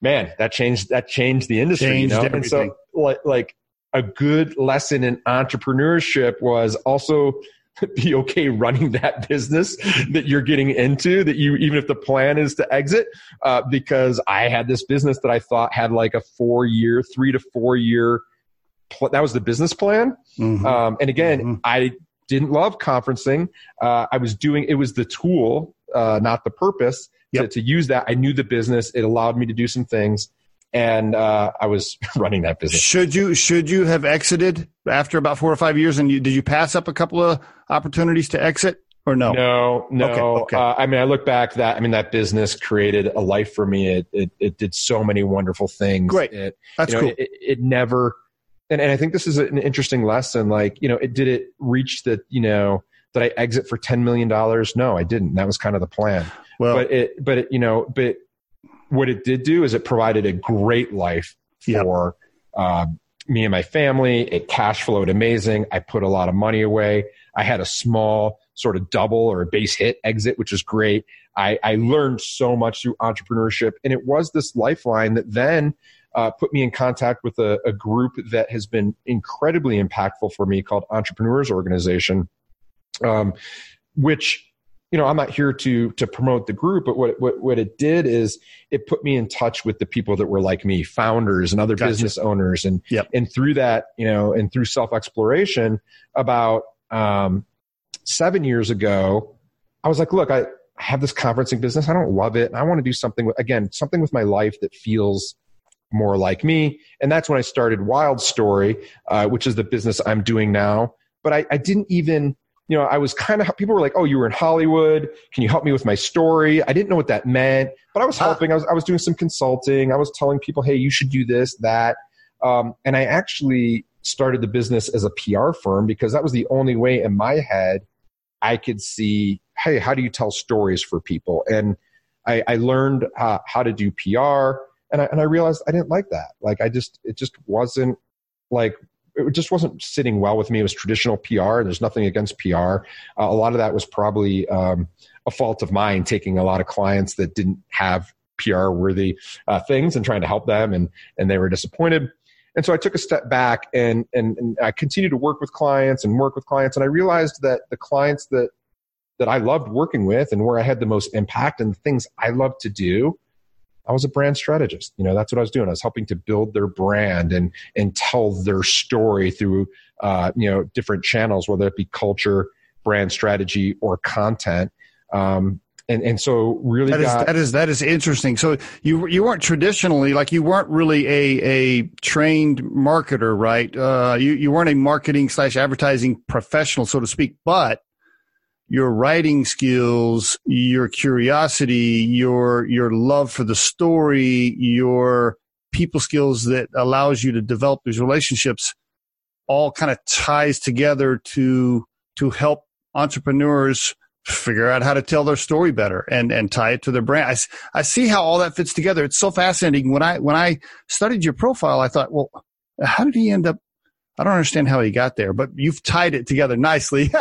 man that changed that changed the industry changed you know? Everything. and so like like a good lesson in entrepreneurship was also be okay running that business that you're getting into that you even if the plan is to exit uh, because i had this business that i thought had like a four year three to four year pl- that was the business plan mm-hmm. um, and again mm-hmm. i didn't love conferencing uh, i was doing it was the tool uh, not the purpose yep. to, to use that i knew the business it allowed me to do some things and uh, I was running that business. Should you should you have exited after about four or five years? And you, did you pass up a couple of opportunities to exit? Or no? No, no. Okay, okay. Uh, I mean, I look back that I mean that business created a life for me. It it, it did so many wonderful things. Great, it, that's you know, cool. It, it never, and, and I think this is an interesting lesson. Like you know, it did it reach the you know did I exit for ten million dollars? No, I didn't. That was kind of the plan. Well, but it but it you know but what it did do is it provided a great life for yep. uh, me and my family. It cash flowed amazing. I put a lot of money away. I had a small sort of double or a base hit exit, which is great. I, I learned so much through entrepreneurship, and it was this lifeline that then uh, put me in contact with a, a, group that has been incredibly impactful for me called Entrepreneurs Organization, um, which you know, I'm not here to to promote the group, but what what what it did is it put me in touch with the people that were like me, founders and other gotcha. business owners, and yep. and through that, you know, and through self exploration, about um, seven years ago, I was like, look, I, have this conferencing business, I don't love it, and I want to do something with, again, something with my life that feels more like me, and that's when I started Wild Story, uh, which is the business I'm doing now. But I, I didn't even you know, I was kind of, people were like, oh, you were in Hollywood. Can you help me with my story? I didn't know what that meant, but I was helping. I was, I was doing some consulting. I was telling people, hey, you should do this, that. Um, and I actually started the business as a PR firm because that was the only way in my head I could see, hey, how do you tell stories for people? And I, I learned uh, how to do PR. And I, and I realized I didn't like that. Like I just, it just wasn't like it just wasn't sitting well with me. It was traditional PR. There's nothing against PR. Uh, a lot of that was probably um, a fault of mine, taking a lot of clients that didn't have PR worthy uh, things and trying to help them, and and they were disappointed. And so I took a step back and, and and I continued to work with clients and work with clients, and I realized that the clients that that I loved working with and where I had the most impact and the things I loved to do I was a brand strategist. You know, that's what I was doing. I was helping to build their brand and and tell their story through uh, you know different channels, whether it be culture, brand strategy, or content. Um, and and so really that got, is, that is that is interesting. So you you weren't traditionally like you weren't really a a trained marketer, right? Uh, you you weren't a marketing slash advertising professional, so to speak, but your writing skills, your curiosity, your your love for the story, your people skills that allows you to develop these relationships all kind of ties together to to help entrepreneurs figure out how to tell their story better and and tie it to their brand. I, I see how all that fits together. It's so fascinating. When I when I studied your profile, I thought, well, how did he end up I don't understand how he got there, but you've tied it together nicely.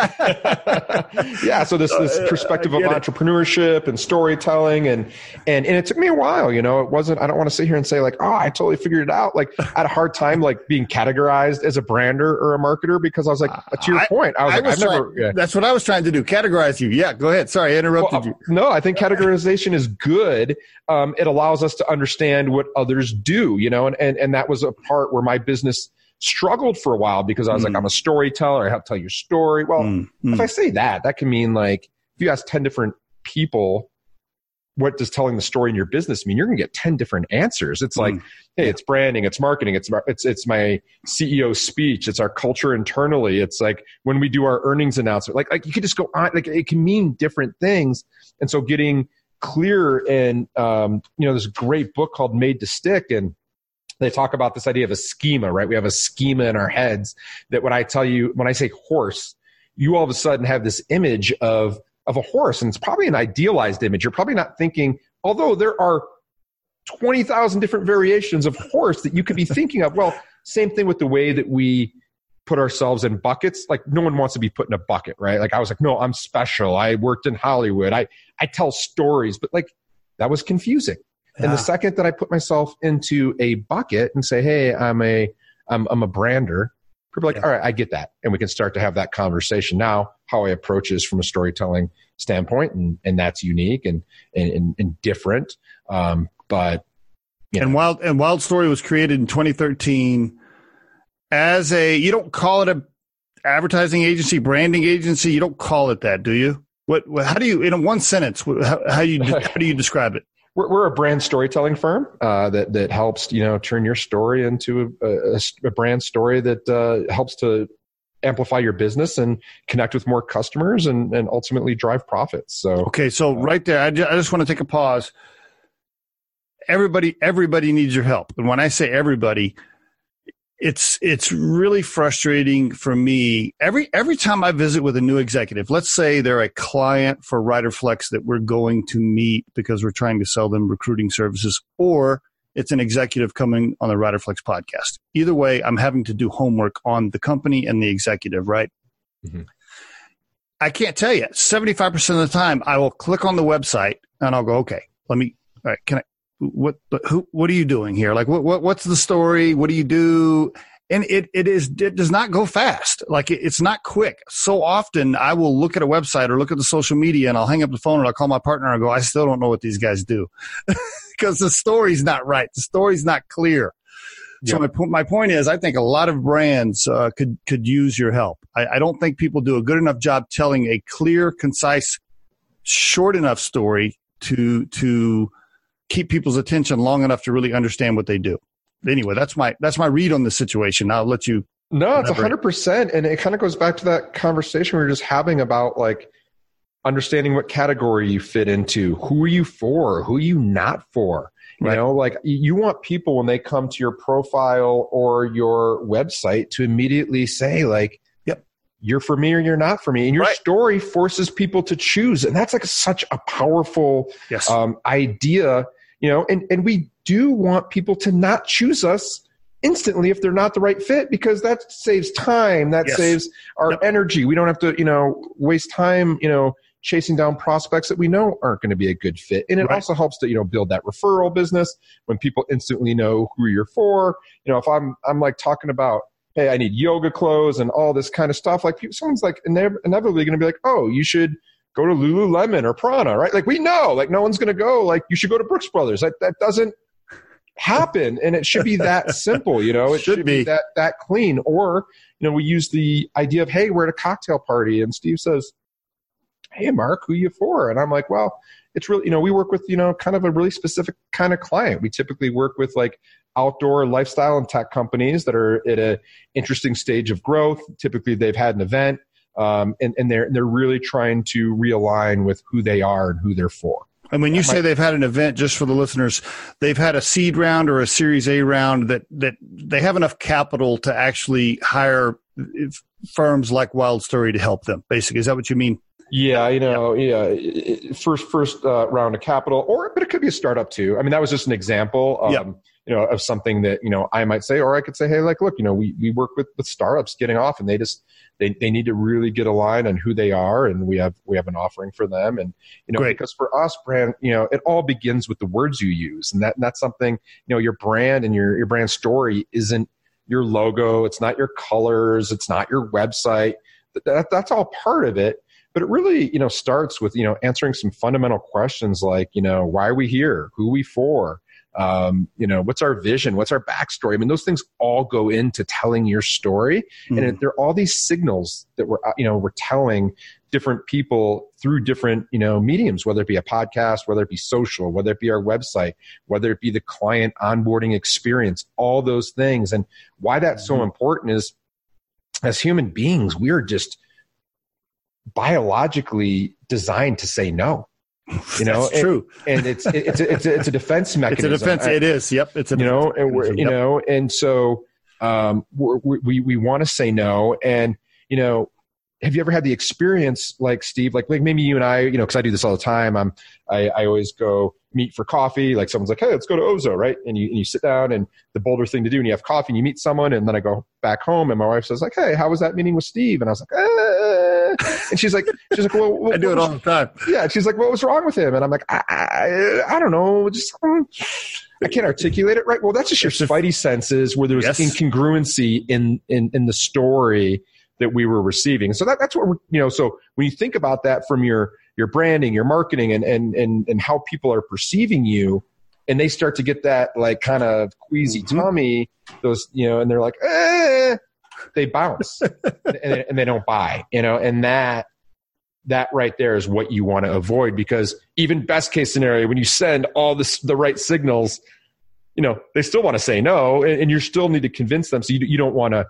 yeah. So this this uh, perspective of entrepreneurship and storytelling and and and it took me a while. You know, it wasn't. I don't want to sit here and say like, oh, I totally figured it out. Like, I had a hard time like being categorized as a brander or a marketer because I was like, uh, to your I, point, I was I like, was I've trying, never. Yeah. That's what I was trying to do. Categorize you. Yeah. Go ahead. Sorry, I interrupted well, you. No, I think categorization is good. Um, it allows us to understand what others do. You know, and and and that was a part where my business struggled for a while because I was mm. like, I'm a storyteller. I have to tell your story. Well, mm. if I say that, that can mean like, if you ask 10 different people, what does telling the story in your business mean? You're going to get 10 different answers. It's like, mm. hey, it's branding, it's marketing, it's, it's, it's my CEO speech, it's our culture internally. It's like when we do our earnings announcement, like, like you could just go on, like it can mean different things. And so getting clear and, um, you know, there's a great book called Made to Stick and, they talk about this idea of a schema, right? We have a schema in our heads that when I tell you, when I say horse, you all of a sudden have this image of of a horse, and it's probably an idealized image. You're probably not thinking, although there are 20,000 different variations of horse that you could be thinking of. Well, same thing with the way that we put ourselves in buckets. Like no one wants to be put in a bucket, right? Like I was like, no, I'm special. I worked in Hollywood. I, I tell stories, but like that was confusing. Yeah. And the second that I put myself into a bucket and say, Hey, I'm a, I'm, I'm a brander. People are like, yeah. all right, I get that. And we can start to have that conversation. Now, how I approach is from a storytelling standpoint, and, and that's unique and, and, and different. Um, but, you know. And Wild, and Wild Story was created in 2013 as a, you don't call it a advertising agency, branding agency. You don't call it that, do you? What, how do you, in one sentence, how, how you, how do you describe it? We're, we're a brand storytelling firm uh, that that helps you know turn your story into a, a, a brand story that uh, helps to amplify your business and connect with more customers and, and ultimately drive profits. So okay, so uh, right there, I just, I just want to take a pause. Everybody, everybody needs your help, and when I say everybody, it's it's really frustrating for me every every time I visit with a new executive. Let's say they're a client for Riderflex that we're going to meet because we're trying to sell them recruiting services, or it's an executive coming on the Riderflex podcast. Either way, I'm having to do homework on the company and the executive, right? Mm-hmm. I can't tell you. 75% of the time, I will click on the website and I'll go, okay, let me, all right, can I, what who what are you doing here? Like what, what what's the story? What do you do? And it it is it does not go fast. Like it, it's not quick. So often i will look at a website or look at the social media and i'll hang up the phone and i'll call my partner and go i still don't know what these guys do. Because the story's not right. The story's not clear. So my, my point is i think a lot of brands uh, could could use your help. I, I don't think people do a good enough job telling a clear concise short enough story to to keep people's attention long enough to really understand what they do. Anyway, that's my that's my read on the situation. I'll let you. No, it's hundred percent, and it kind of goes back to that conversation we were just having about like understanding what category you fit into, who are you for, who are you not for. You right. know, like you want people when they come to your profile or your website to immediately say like, "Yep, you're for me or you're not for me," and your right. story forces people to choose, and that's like such a powerful yes. um, idea you know and and we do want people to not choose us instantly if they're not the right fit because that saves time that yes. saves our yep. energy we don't have to you know waste time you know chasing down prospects that we know aren't going to be a good fit and it right. also helps to you know build that referral business when people instantly know who you're for you know if i'm i'm like talking about hey i need yoga clothes and all this kind of stuff like someone's like inevitably going to be like oh you should go to Lululemon or Prana, right? Like we know, like no one's going to go. Like you should go to Brooks Brothers. That that doesn't happen, and it should be that simple. You know, it should, should be. be. that that clean. Or you know, we use the idea of hey, we're at a cocktail party, and Steve says, "Hey, Marc, who you for?" And I'm like, well. It's really, you know, we work with, you know, kind of a really specific kind of client. We typically work with like outdoor lifestyle and tech companies that are at an interesting stage of growth. Typically, they've had an event um, and, and they're they're really trying to realign with who they are and who they're for. And when you say they've had an event, just for the listeners, they've had a seed round or a Series A round that that they have enough capital to actually hire firms like Wild Story to help them. Basically, is that what you mean? Yeah, you know, yeah. yeah. First, first uh, round of capital, or but it could be a startup too. I mean, that was just an example. Um, yep you know, of something that, you know, I might say, or I could say, hey, like, look, you know, we, we work with, with startups getting off and they just, they, they need to really get aligned on who they are. And we have, we have an offering for them. And, you know, Great. because for us brand, you know, it all begins with the words you use. And that, that's something, you know, your brand and your, your brand story isn't your logo. It's not your colors. It's not your website. That, that's all part of it but it really you know starts with you know answering some fundamental questions like you know why are we here who are we for um, you know what's our vision? What's our backstory? I mean those things all go into telling your story. Mm-hmm. and there are all these signals that we're uh, you know we're telling different people through different you know mediums whether it be a podcast whether it be social whether it be our website whether it be the client onboarding experience all those things. And why that's mm-hmm. so important is as human beings we're just biologically designed to say no you know, That's true. And it's it's a, it's a, it's a defense mechanism. It's a defense. it is. Yep. It's a you know, and we're, you yep. know, and so um, we we we want to say no, and you know, have you ever had the experience like Steve, like, like maybe you and I, you know, because I do this all the time. I'm, I, I always go meet for coffee. Like someone's like, hey, let's go to Ozo, right? And you, and you sit down and the Boulder thing to do, and you have coffee and you meet someone, and then I go back home, and my wife says like, hey, how was that meeting with Steve? And I was like, eh. And she's like, she's like, well, what, I do it all the time. Yeah, she's like, what was wrong with him? And I'm like, I, I, I don't know, just. Um, I can't articulate it right. Well, that's just your spidey senses where there was yes. incongruency in, in in the story that we were receiving. So that, that's what we're, you know, so when you think about that from your, your branding, your marketing and, and, and, and how people are perceiving you and they start to get that like kind of queasy mm-hmm. tummy, those, you know, and they're like, eh, they bounce and, and they don't buy, you know, and that, that right there is what you want to avoid because even best case scenario, when you send all this, the right signals, you know, they still want to say no and, and you still need to convince them. So you, you don't want to,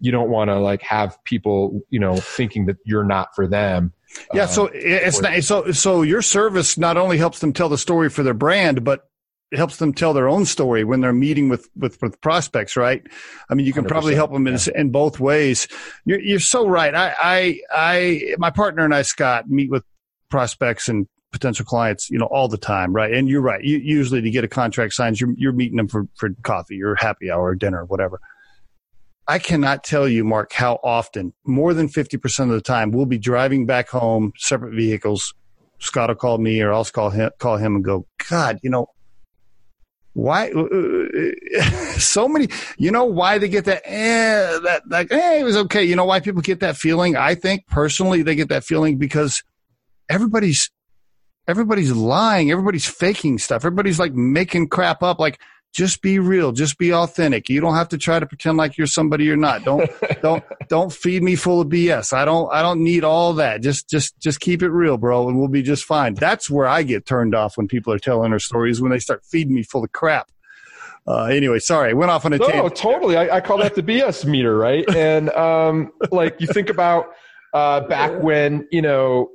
you don't want to like have people you know thinking that you're not for them yeah uh, so it's not so so your service not only helps them tell the story for their brand but helps them tell their own story when they're meeting with with, with prospects right i mean you can probably help them in, yeah. in both ways you're, you're so right I, I i my partner and i scott meet with prospects and potential clients, you know, all the time, right? And you're right. You, usually to get a contract signed, you're, you're meeting them for, for coffee or happy hour or dinner or whatever. I cannot tell you, Marc, how often, more than 50% of the time, we'll be driving back home, separate vehicles. Scott will call me or I'll call him, call him and go, God, you know, why uh, uh so many you know why they get that eh, that like eh, it was okay. You know why people get that feeling? I think personally they get that feeling because everybody's everybody's lying. Everybody's faking stuff. Everybody's like making crap up. Like just be real. Just be authentic. You don't have to try to pretend like you're somebody you're not. Don't don't don't feed me full of bs i don't i don't need all that. Just just just keep it real bro and we'll be just fine. That's where i get turned off when people are telling their stories when they start feeding me full of crap. Uh, anyway, sorry, I went off on a no, tangent. totally. I, I, call that the BS meter, right? And um, like you think about uh, back when you know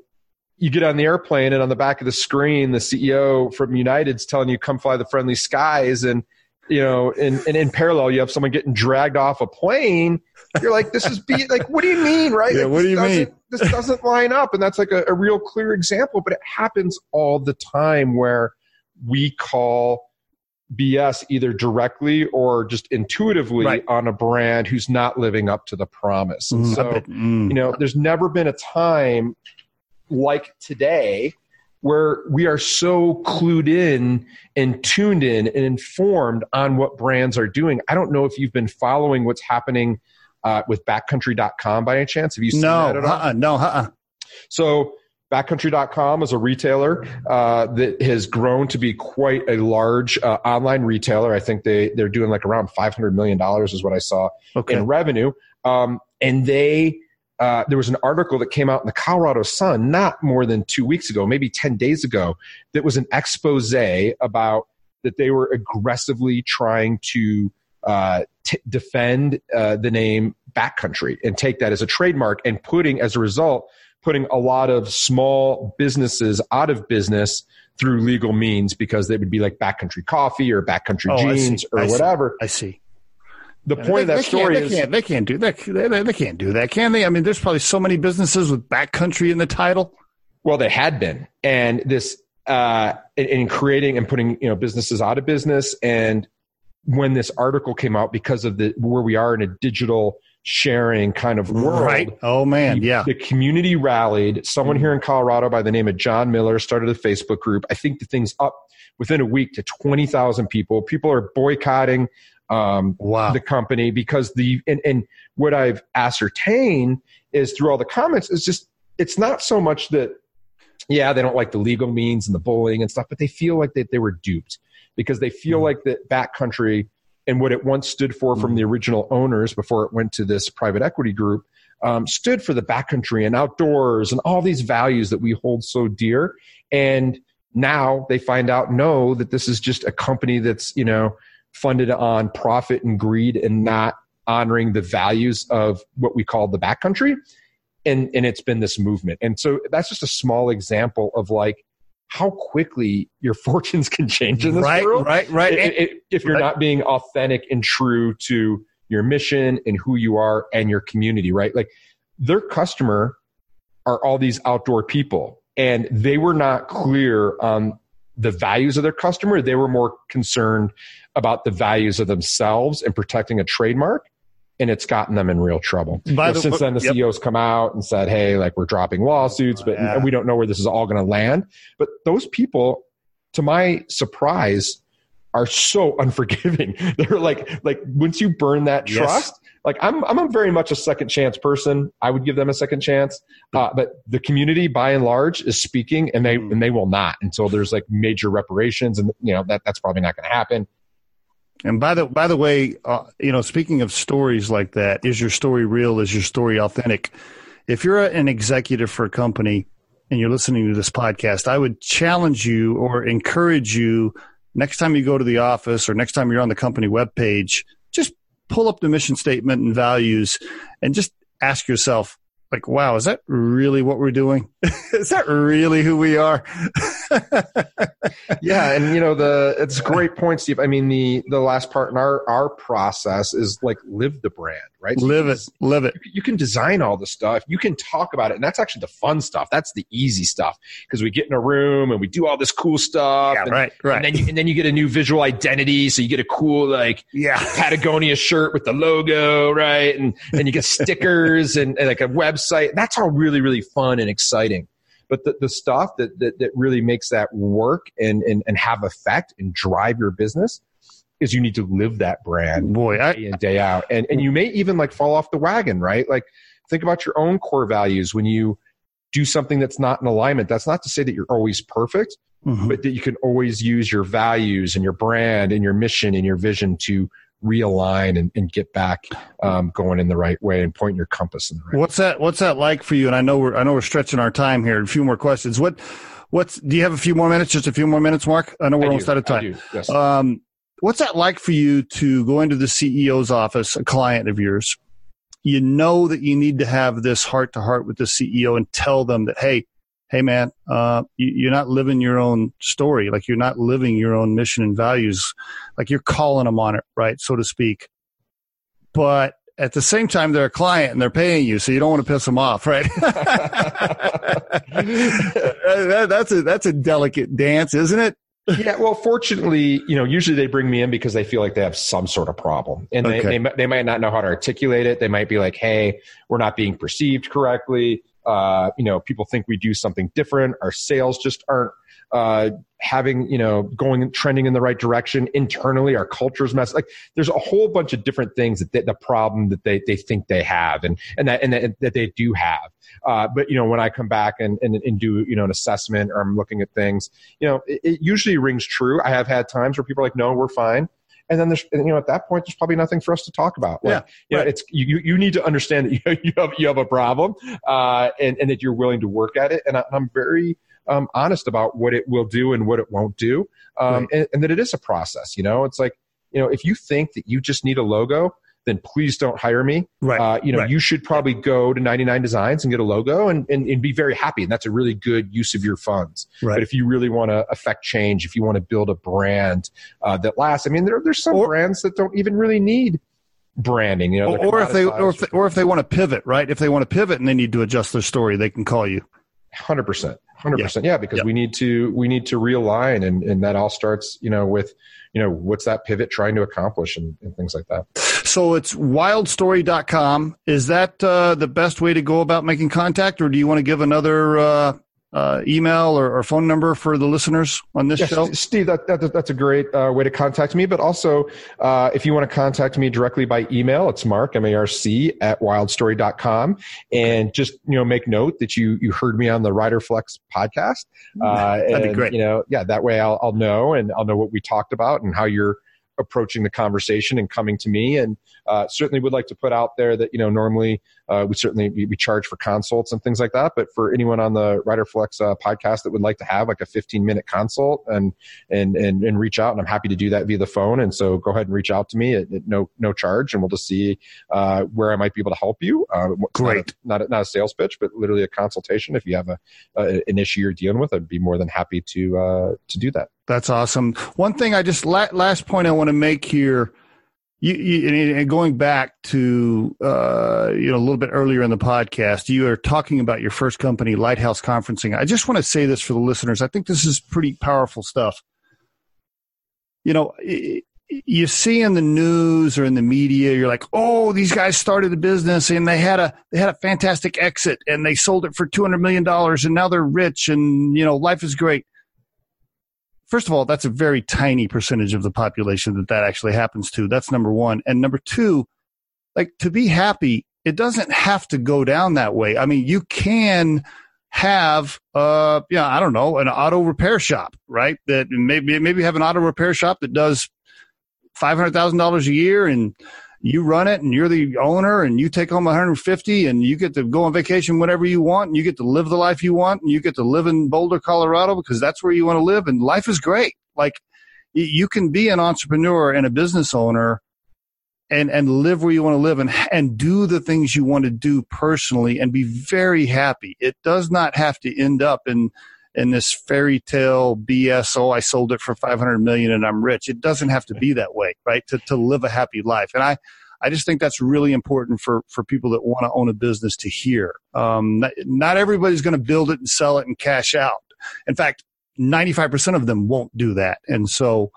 you get on the airplane and on the back of the screen, the CEO from United's telling you come fly the friendly skies, and you know, and, and in parallel, you have someone getting dragged off a plane. You're like, this is be like, what do you mean, right? Yeah, like, what do you mean? This doesn't line up, and that's like a, a real clear example. But it happens all the time where we call BS either directly or just intuitively right. on a brand who's not living up to the promise. And mm, so, mm. you know, there's never been a time like today where we are so clued in and tuned in and informed on what brands are doing. I don't know if you've been following what's happening uh, with backcountry.com by any chance. Have you seen no, that at all? Uh-uh, no, uh-uh. So backcountry.com is a retailer uh, that has grown to be quite a large uh, online retailer. I think they, they're doing like around $500 million is what I saw okay. in revenue. Um, and they uh, there was an article that came out in the Colorado Sun not more than two weeks ago, maybe 10 days ago, that was an expose about that they were aggressively trying to uh, t- defend uh, the name backcountry and take that as a trademark and putting, as a result, putting a lot of small businesses out of business through legal means because they would be like backcountry coffee or backcountry oh, jeans or I whatever. See. I see the point of that they story they is can't, they can't do that. They, they can't do that, can they? I mean, there's probably so many businesses with backcountry in the title. Well, they had been, and this uh, in, in creating and putting you know businesses out of business. And when this article came out, because of the where we are in a digital sharing kind of world, right? Oh man, yeah. The community rallied. Someone here in Colorado by the name of John Miller started a Facebook group. I think the thing's up within a week to twenty thousand people. People are boycotting um, wow. the company because the and, and what I've ascertained is through all the comments is just it's not so much that yeah, they don't like the legal means and the bullying and stuff, but they feel like they, they were duped because they feel mm-hmm. like that backcountry and what it once stood for mm-hmm. from the original owners before it went to this private equity group um, stood for the backcountry and outdoors and all these values that we hold so dear. And now they find out no that this is just a company that's you know funded on profit and greed and not honoring the values of what we call the backcountry. And and it's been this movement. And so that's just a small example of like how quickly your fortunes can change in this right, world. right right. It, it, if you're right. not being authentic and true to your mission and who you are and your community right? Like their customer are all these outdoor people and they were not clear on the values of their customer. They were more concerned about the values of themselves and protecting a trademark and it's gotten them in real trouble. The, since then, the yep. CEOs come out and said, "Hey, like we're dropping lawsuits, but yeah. we don't know where this is all going to land." But those people, to my surprise, are so unforgiving. They're like, like once you burn that trust, yes. like I'm, I'm a very much a second chance person. I would give them a second chance, uh, but the community by and large is speaking, and they and they will not until there's like major reparations, and you know that that's probably not going to happen. And by the by the way, uh, you know, speaking of stories like that, is your story real? Is your story authentic? If you're an executive for a company and you're listening to this podcast, I would challenge you or encourage you next time you go to the office or next time you're on the company webpage, just pull up the mission statement and values and just ask yourself, like, wow, is that really what we're doing? is that really who we are? yeah, and you know the it's a great point, Steve. I mean the the last part in our our process is like live the brand, right? Live it, live it. You can design all the stuff, you can talk about it, and that's actually the fun stuff. That's the easy stuff because we get in a room and we do all this cool stuff. Yeah, and, right, right. And then you and then you get a new visual identity, so you get a cool like yeah Patagonia shirt with the logo, right? And and you get stickers and, and like a website. That's all really really fun and exciting. But the, the stuff that, that, that really makes that work and, and, and have effect and drive your business is you need to live that brand boy I, day in day out. And and you may even like fall off the wagon right? Like think about your own core values when you do something that's not in alignment. That's not to say that you're always perfect mm-hmm. but that you can always use your values and your brand and your mission and your vision to realign and, and get back um, going in the right way and point your compass in the right. What's way. that? What's that like for you? And I know we're I know we're stretching our time here. A few more questions. What what's do you have a few more minutes? Just a few more minutes, Mark. I know we're I almost do. out of time. Yes. Um, what's that like for you to go into the CEO's office, a client of yours? You know that you need to have this heart to heart with the CEO and tell them that, hey, hey man, uh, you, are not living your own story. Like you're not living your own mission and values. Like you're calling them on it, right, so to speak. But at the same time, they're a client and they're paying you, so you don't want to piss them off, right? that, that's a that's a delicate dance, isn't it? yeah, well, fortunately, you know, usually they bring me in because they feel like they have some sort of problem, and okay. they, they they might not know how to articulate it. They might be like, "Hey, we're not being perceived correctly." Uh, you know, people think we do something different. Our sales just aren't uh, having, you know, going trending in the right direction internally. Our culture's mess. Like, there's a whole bunch of different things that they, the problem that they they think they have, and and that and that, that they do have. Uh, but you know, when I come back and, and and do you know an assessment or I'm looking at things, you know, it, it usually rings true. I have had times where people are like, "No, we're fine." And then there's you know at that point there's probably nothing for us to talk about. Like, yeah you know it's you you need to understand that you, you have you have a problem uh, and and that you're willing to work at it. And I, am very um, honest about what it will do and what it won't do. Um, right. and, and that it is a process you know? It's like you know if you think that you just need a logo then please don't hire me. Right. Uh, you know, right. you should probably go to 99 Designs and get a logo and, and, and, be very happy. And that's a really good use of your funds. Right. But if you really want to affect change, if you want to build a brand uh, that lasts, I mean, there, there's some or, brands that don't even really need branding. You know, or, if they or if they, or if they want to pivot, right? If they want to pivot and they need to adjust their story, they can call you. Hundred percent, hundred percent. Yeah, because we need to we need to realign, and and that all starts, you know, with you know what's that pivot trying to accomplish and, and things like that. So it's wildstory.com. Is that uh, the best way to go about making contact, or do you want to give another uh, uh, email or, or, phone number for the listeners on this yes, show? Steve, that, that, that's a great uh, way to contact me. But also, uh, if you want to contact me directly by email, it's mark, M-A-R-C, at wildstory.com. And just, you know, make note that you, you heard me on the Riderflex podcast. Uh, That'd and, be great. You know, yeah, that way I'll, I'll know and I'll know what we talked about and how you're approaching the conversation and coming to me. And uh, certainly would like to put out there that you know normally uh, we certainly we, we, charge for consults and things like that. But for anyone on the Riderflex uh, podcast that would like to have like a 15 minute consult and and and and reach out, and I'm happy to do that via the phone. And so go ahead and reach out to me at, at no no charge, and we'll just see uh, where I might be able to help you. Uh, Great, not a, not a, not a sales pitch, but literally a consultation. If you have a, a an issue you're dealing with, I'd be more than happy to uh, to do that. That's awesome. One thing I just last point I want to make here you, you, and going back to uh, you know a little bit earlier in the podcast, you are talking about your first company, Lighthouse Conferencing. I just want to say this for the listeners. I think this is pretty powerful stuff. You know, you see in the news or in the media, you're like, "Oh, these guys started a business and they had a they had a fantastic exit and they sold it for two hundred million dollars and now they're rich and you know life is great." First of all, that's a very tiny percentage of the population that that actually happens to. That's number one. And number two, like to be happy, it doesn't have to go down that way. I mean, you can have, uh, yeah, I don't know, an auto repair shop, right? That maybe, maybe have an auto repair shop that does $500,000 a year and you run it and you're the owner and you take home 150 and you get to go on vacation whenever you want and you get to live the life you want and you get to live in Boulder, Colorado because that's where you want to live and life is great. Like you can be an entrepreneur and a business owner and and live where you want to live and and do the things you want to do personally and be very happy. It does not have to end up in in this fairy tale BS. Oh, I sold it for 500 million and I'm rich. It doesn't have to be that way, right? To, to live a happy life. And I, I just think that's really important for, for people that want to own a business to hear. Um, not, not everybody's going to build it and sell it and cash out. In fact, 95% of them won't do that. And so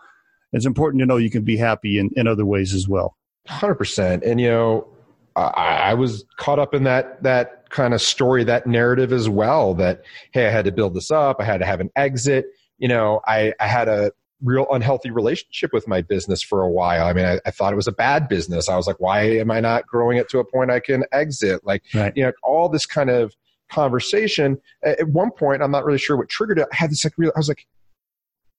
it's important to know you can be happy in, in other ways as well. 100%. And, you know, I, I was caught up in that that kind of story, that narrative as well. That hey, I had to build this up. I had to have an exit. You know, I, I had a real unhealthy relationship with my business for a while. I mean, I, I, thought it was a bad business. I was like, why am I not growing it to a point I can exit? Like, right. you know, all this kind of conversation. At one point, I'm not really sure what triggered it. I had this like real, I was like,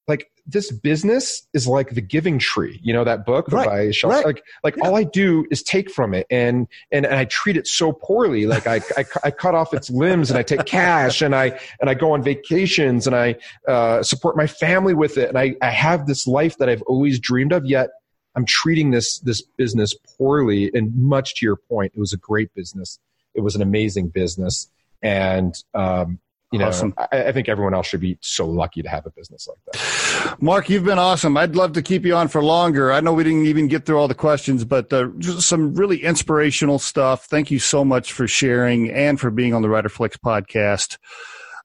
like this business is like the giving tree you know that book right. by Shel- right. like like yeah. all i do is take from it and, and and i treat it so poorly like I, I, I cut off its limbs and i take cash and i and i go on vacations and i uh, support my family with it and I, I have this life that i've always dreamed of yet i'm treating this this business poorly and much to your point it was a great business it was an amazing business and um, you know, awesome. I, I, think everyone else should be so lucky to have a business like that. Marc, you've been awesome. I'd love to keep you on for longer. I know we didn't even get through all the questions, but uh, just some really inspirational stuff. Thank you so much for sharing and for being on the Riderflex podcast.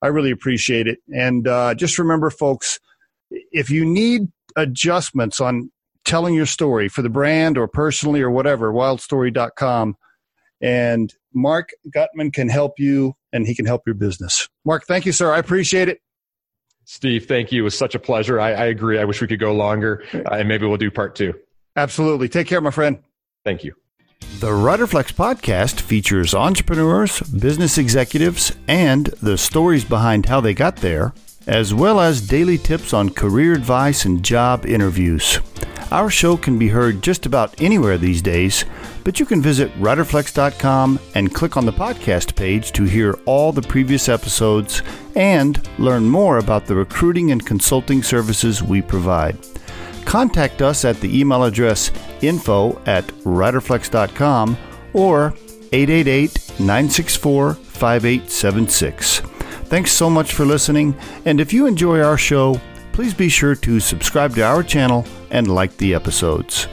I really appreciate it. And uh, just remember, folks, if you need adjustments on telling your story for the brand or personally or whatever, wildstory.com. And Marc Gutman can help you and he can help your business. Marc, thank you, sir. I appreciate it. Steve, thank you. It was such a pleasure. I, I agree. I wish we could go longer, uh, and maybe we'll do part two. Absolutely. Take care, my friend. Thank you. The Riderflex podcast features entrepreneurs, business executives, and the stories behind how they got there, as well as daily tips on career advice and job interviews. Our show can be heard just about anywhere these days, but you can visit riderflex.com and click on the podcast page to hear all the previous episodes and learn more about the recruiting and consulting services we provide. Contact us at the email address info at riderflex.com or 888 964 5876. Thanks so much for listening, and if you enjoy our show, please be sure to subscribe to our channel and like the episodes.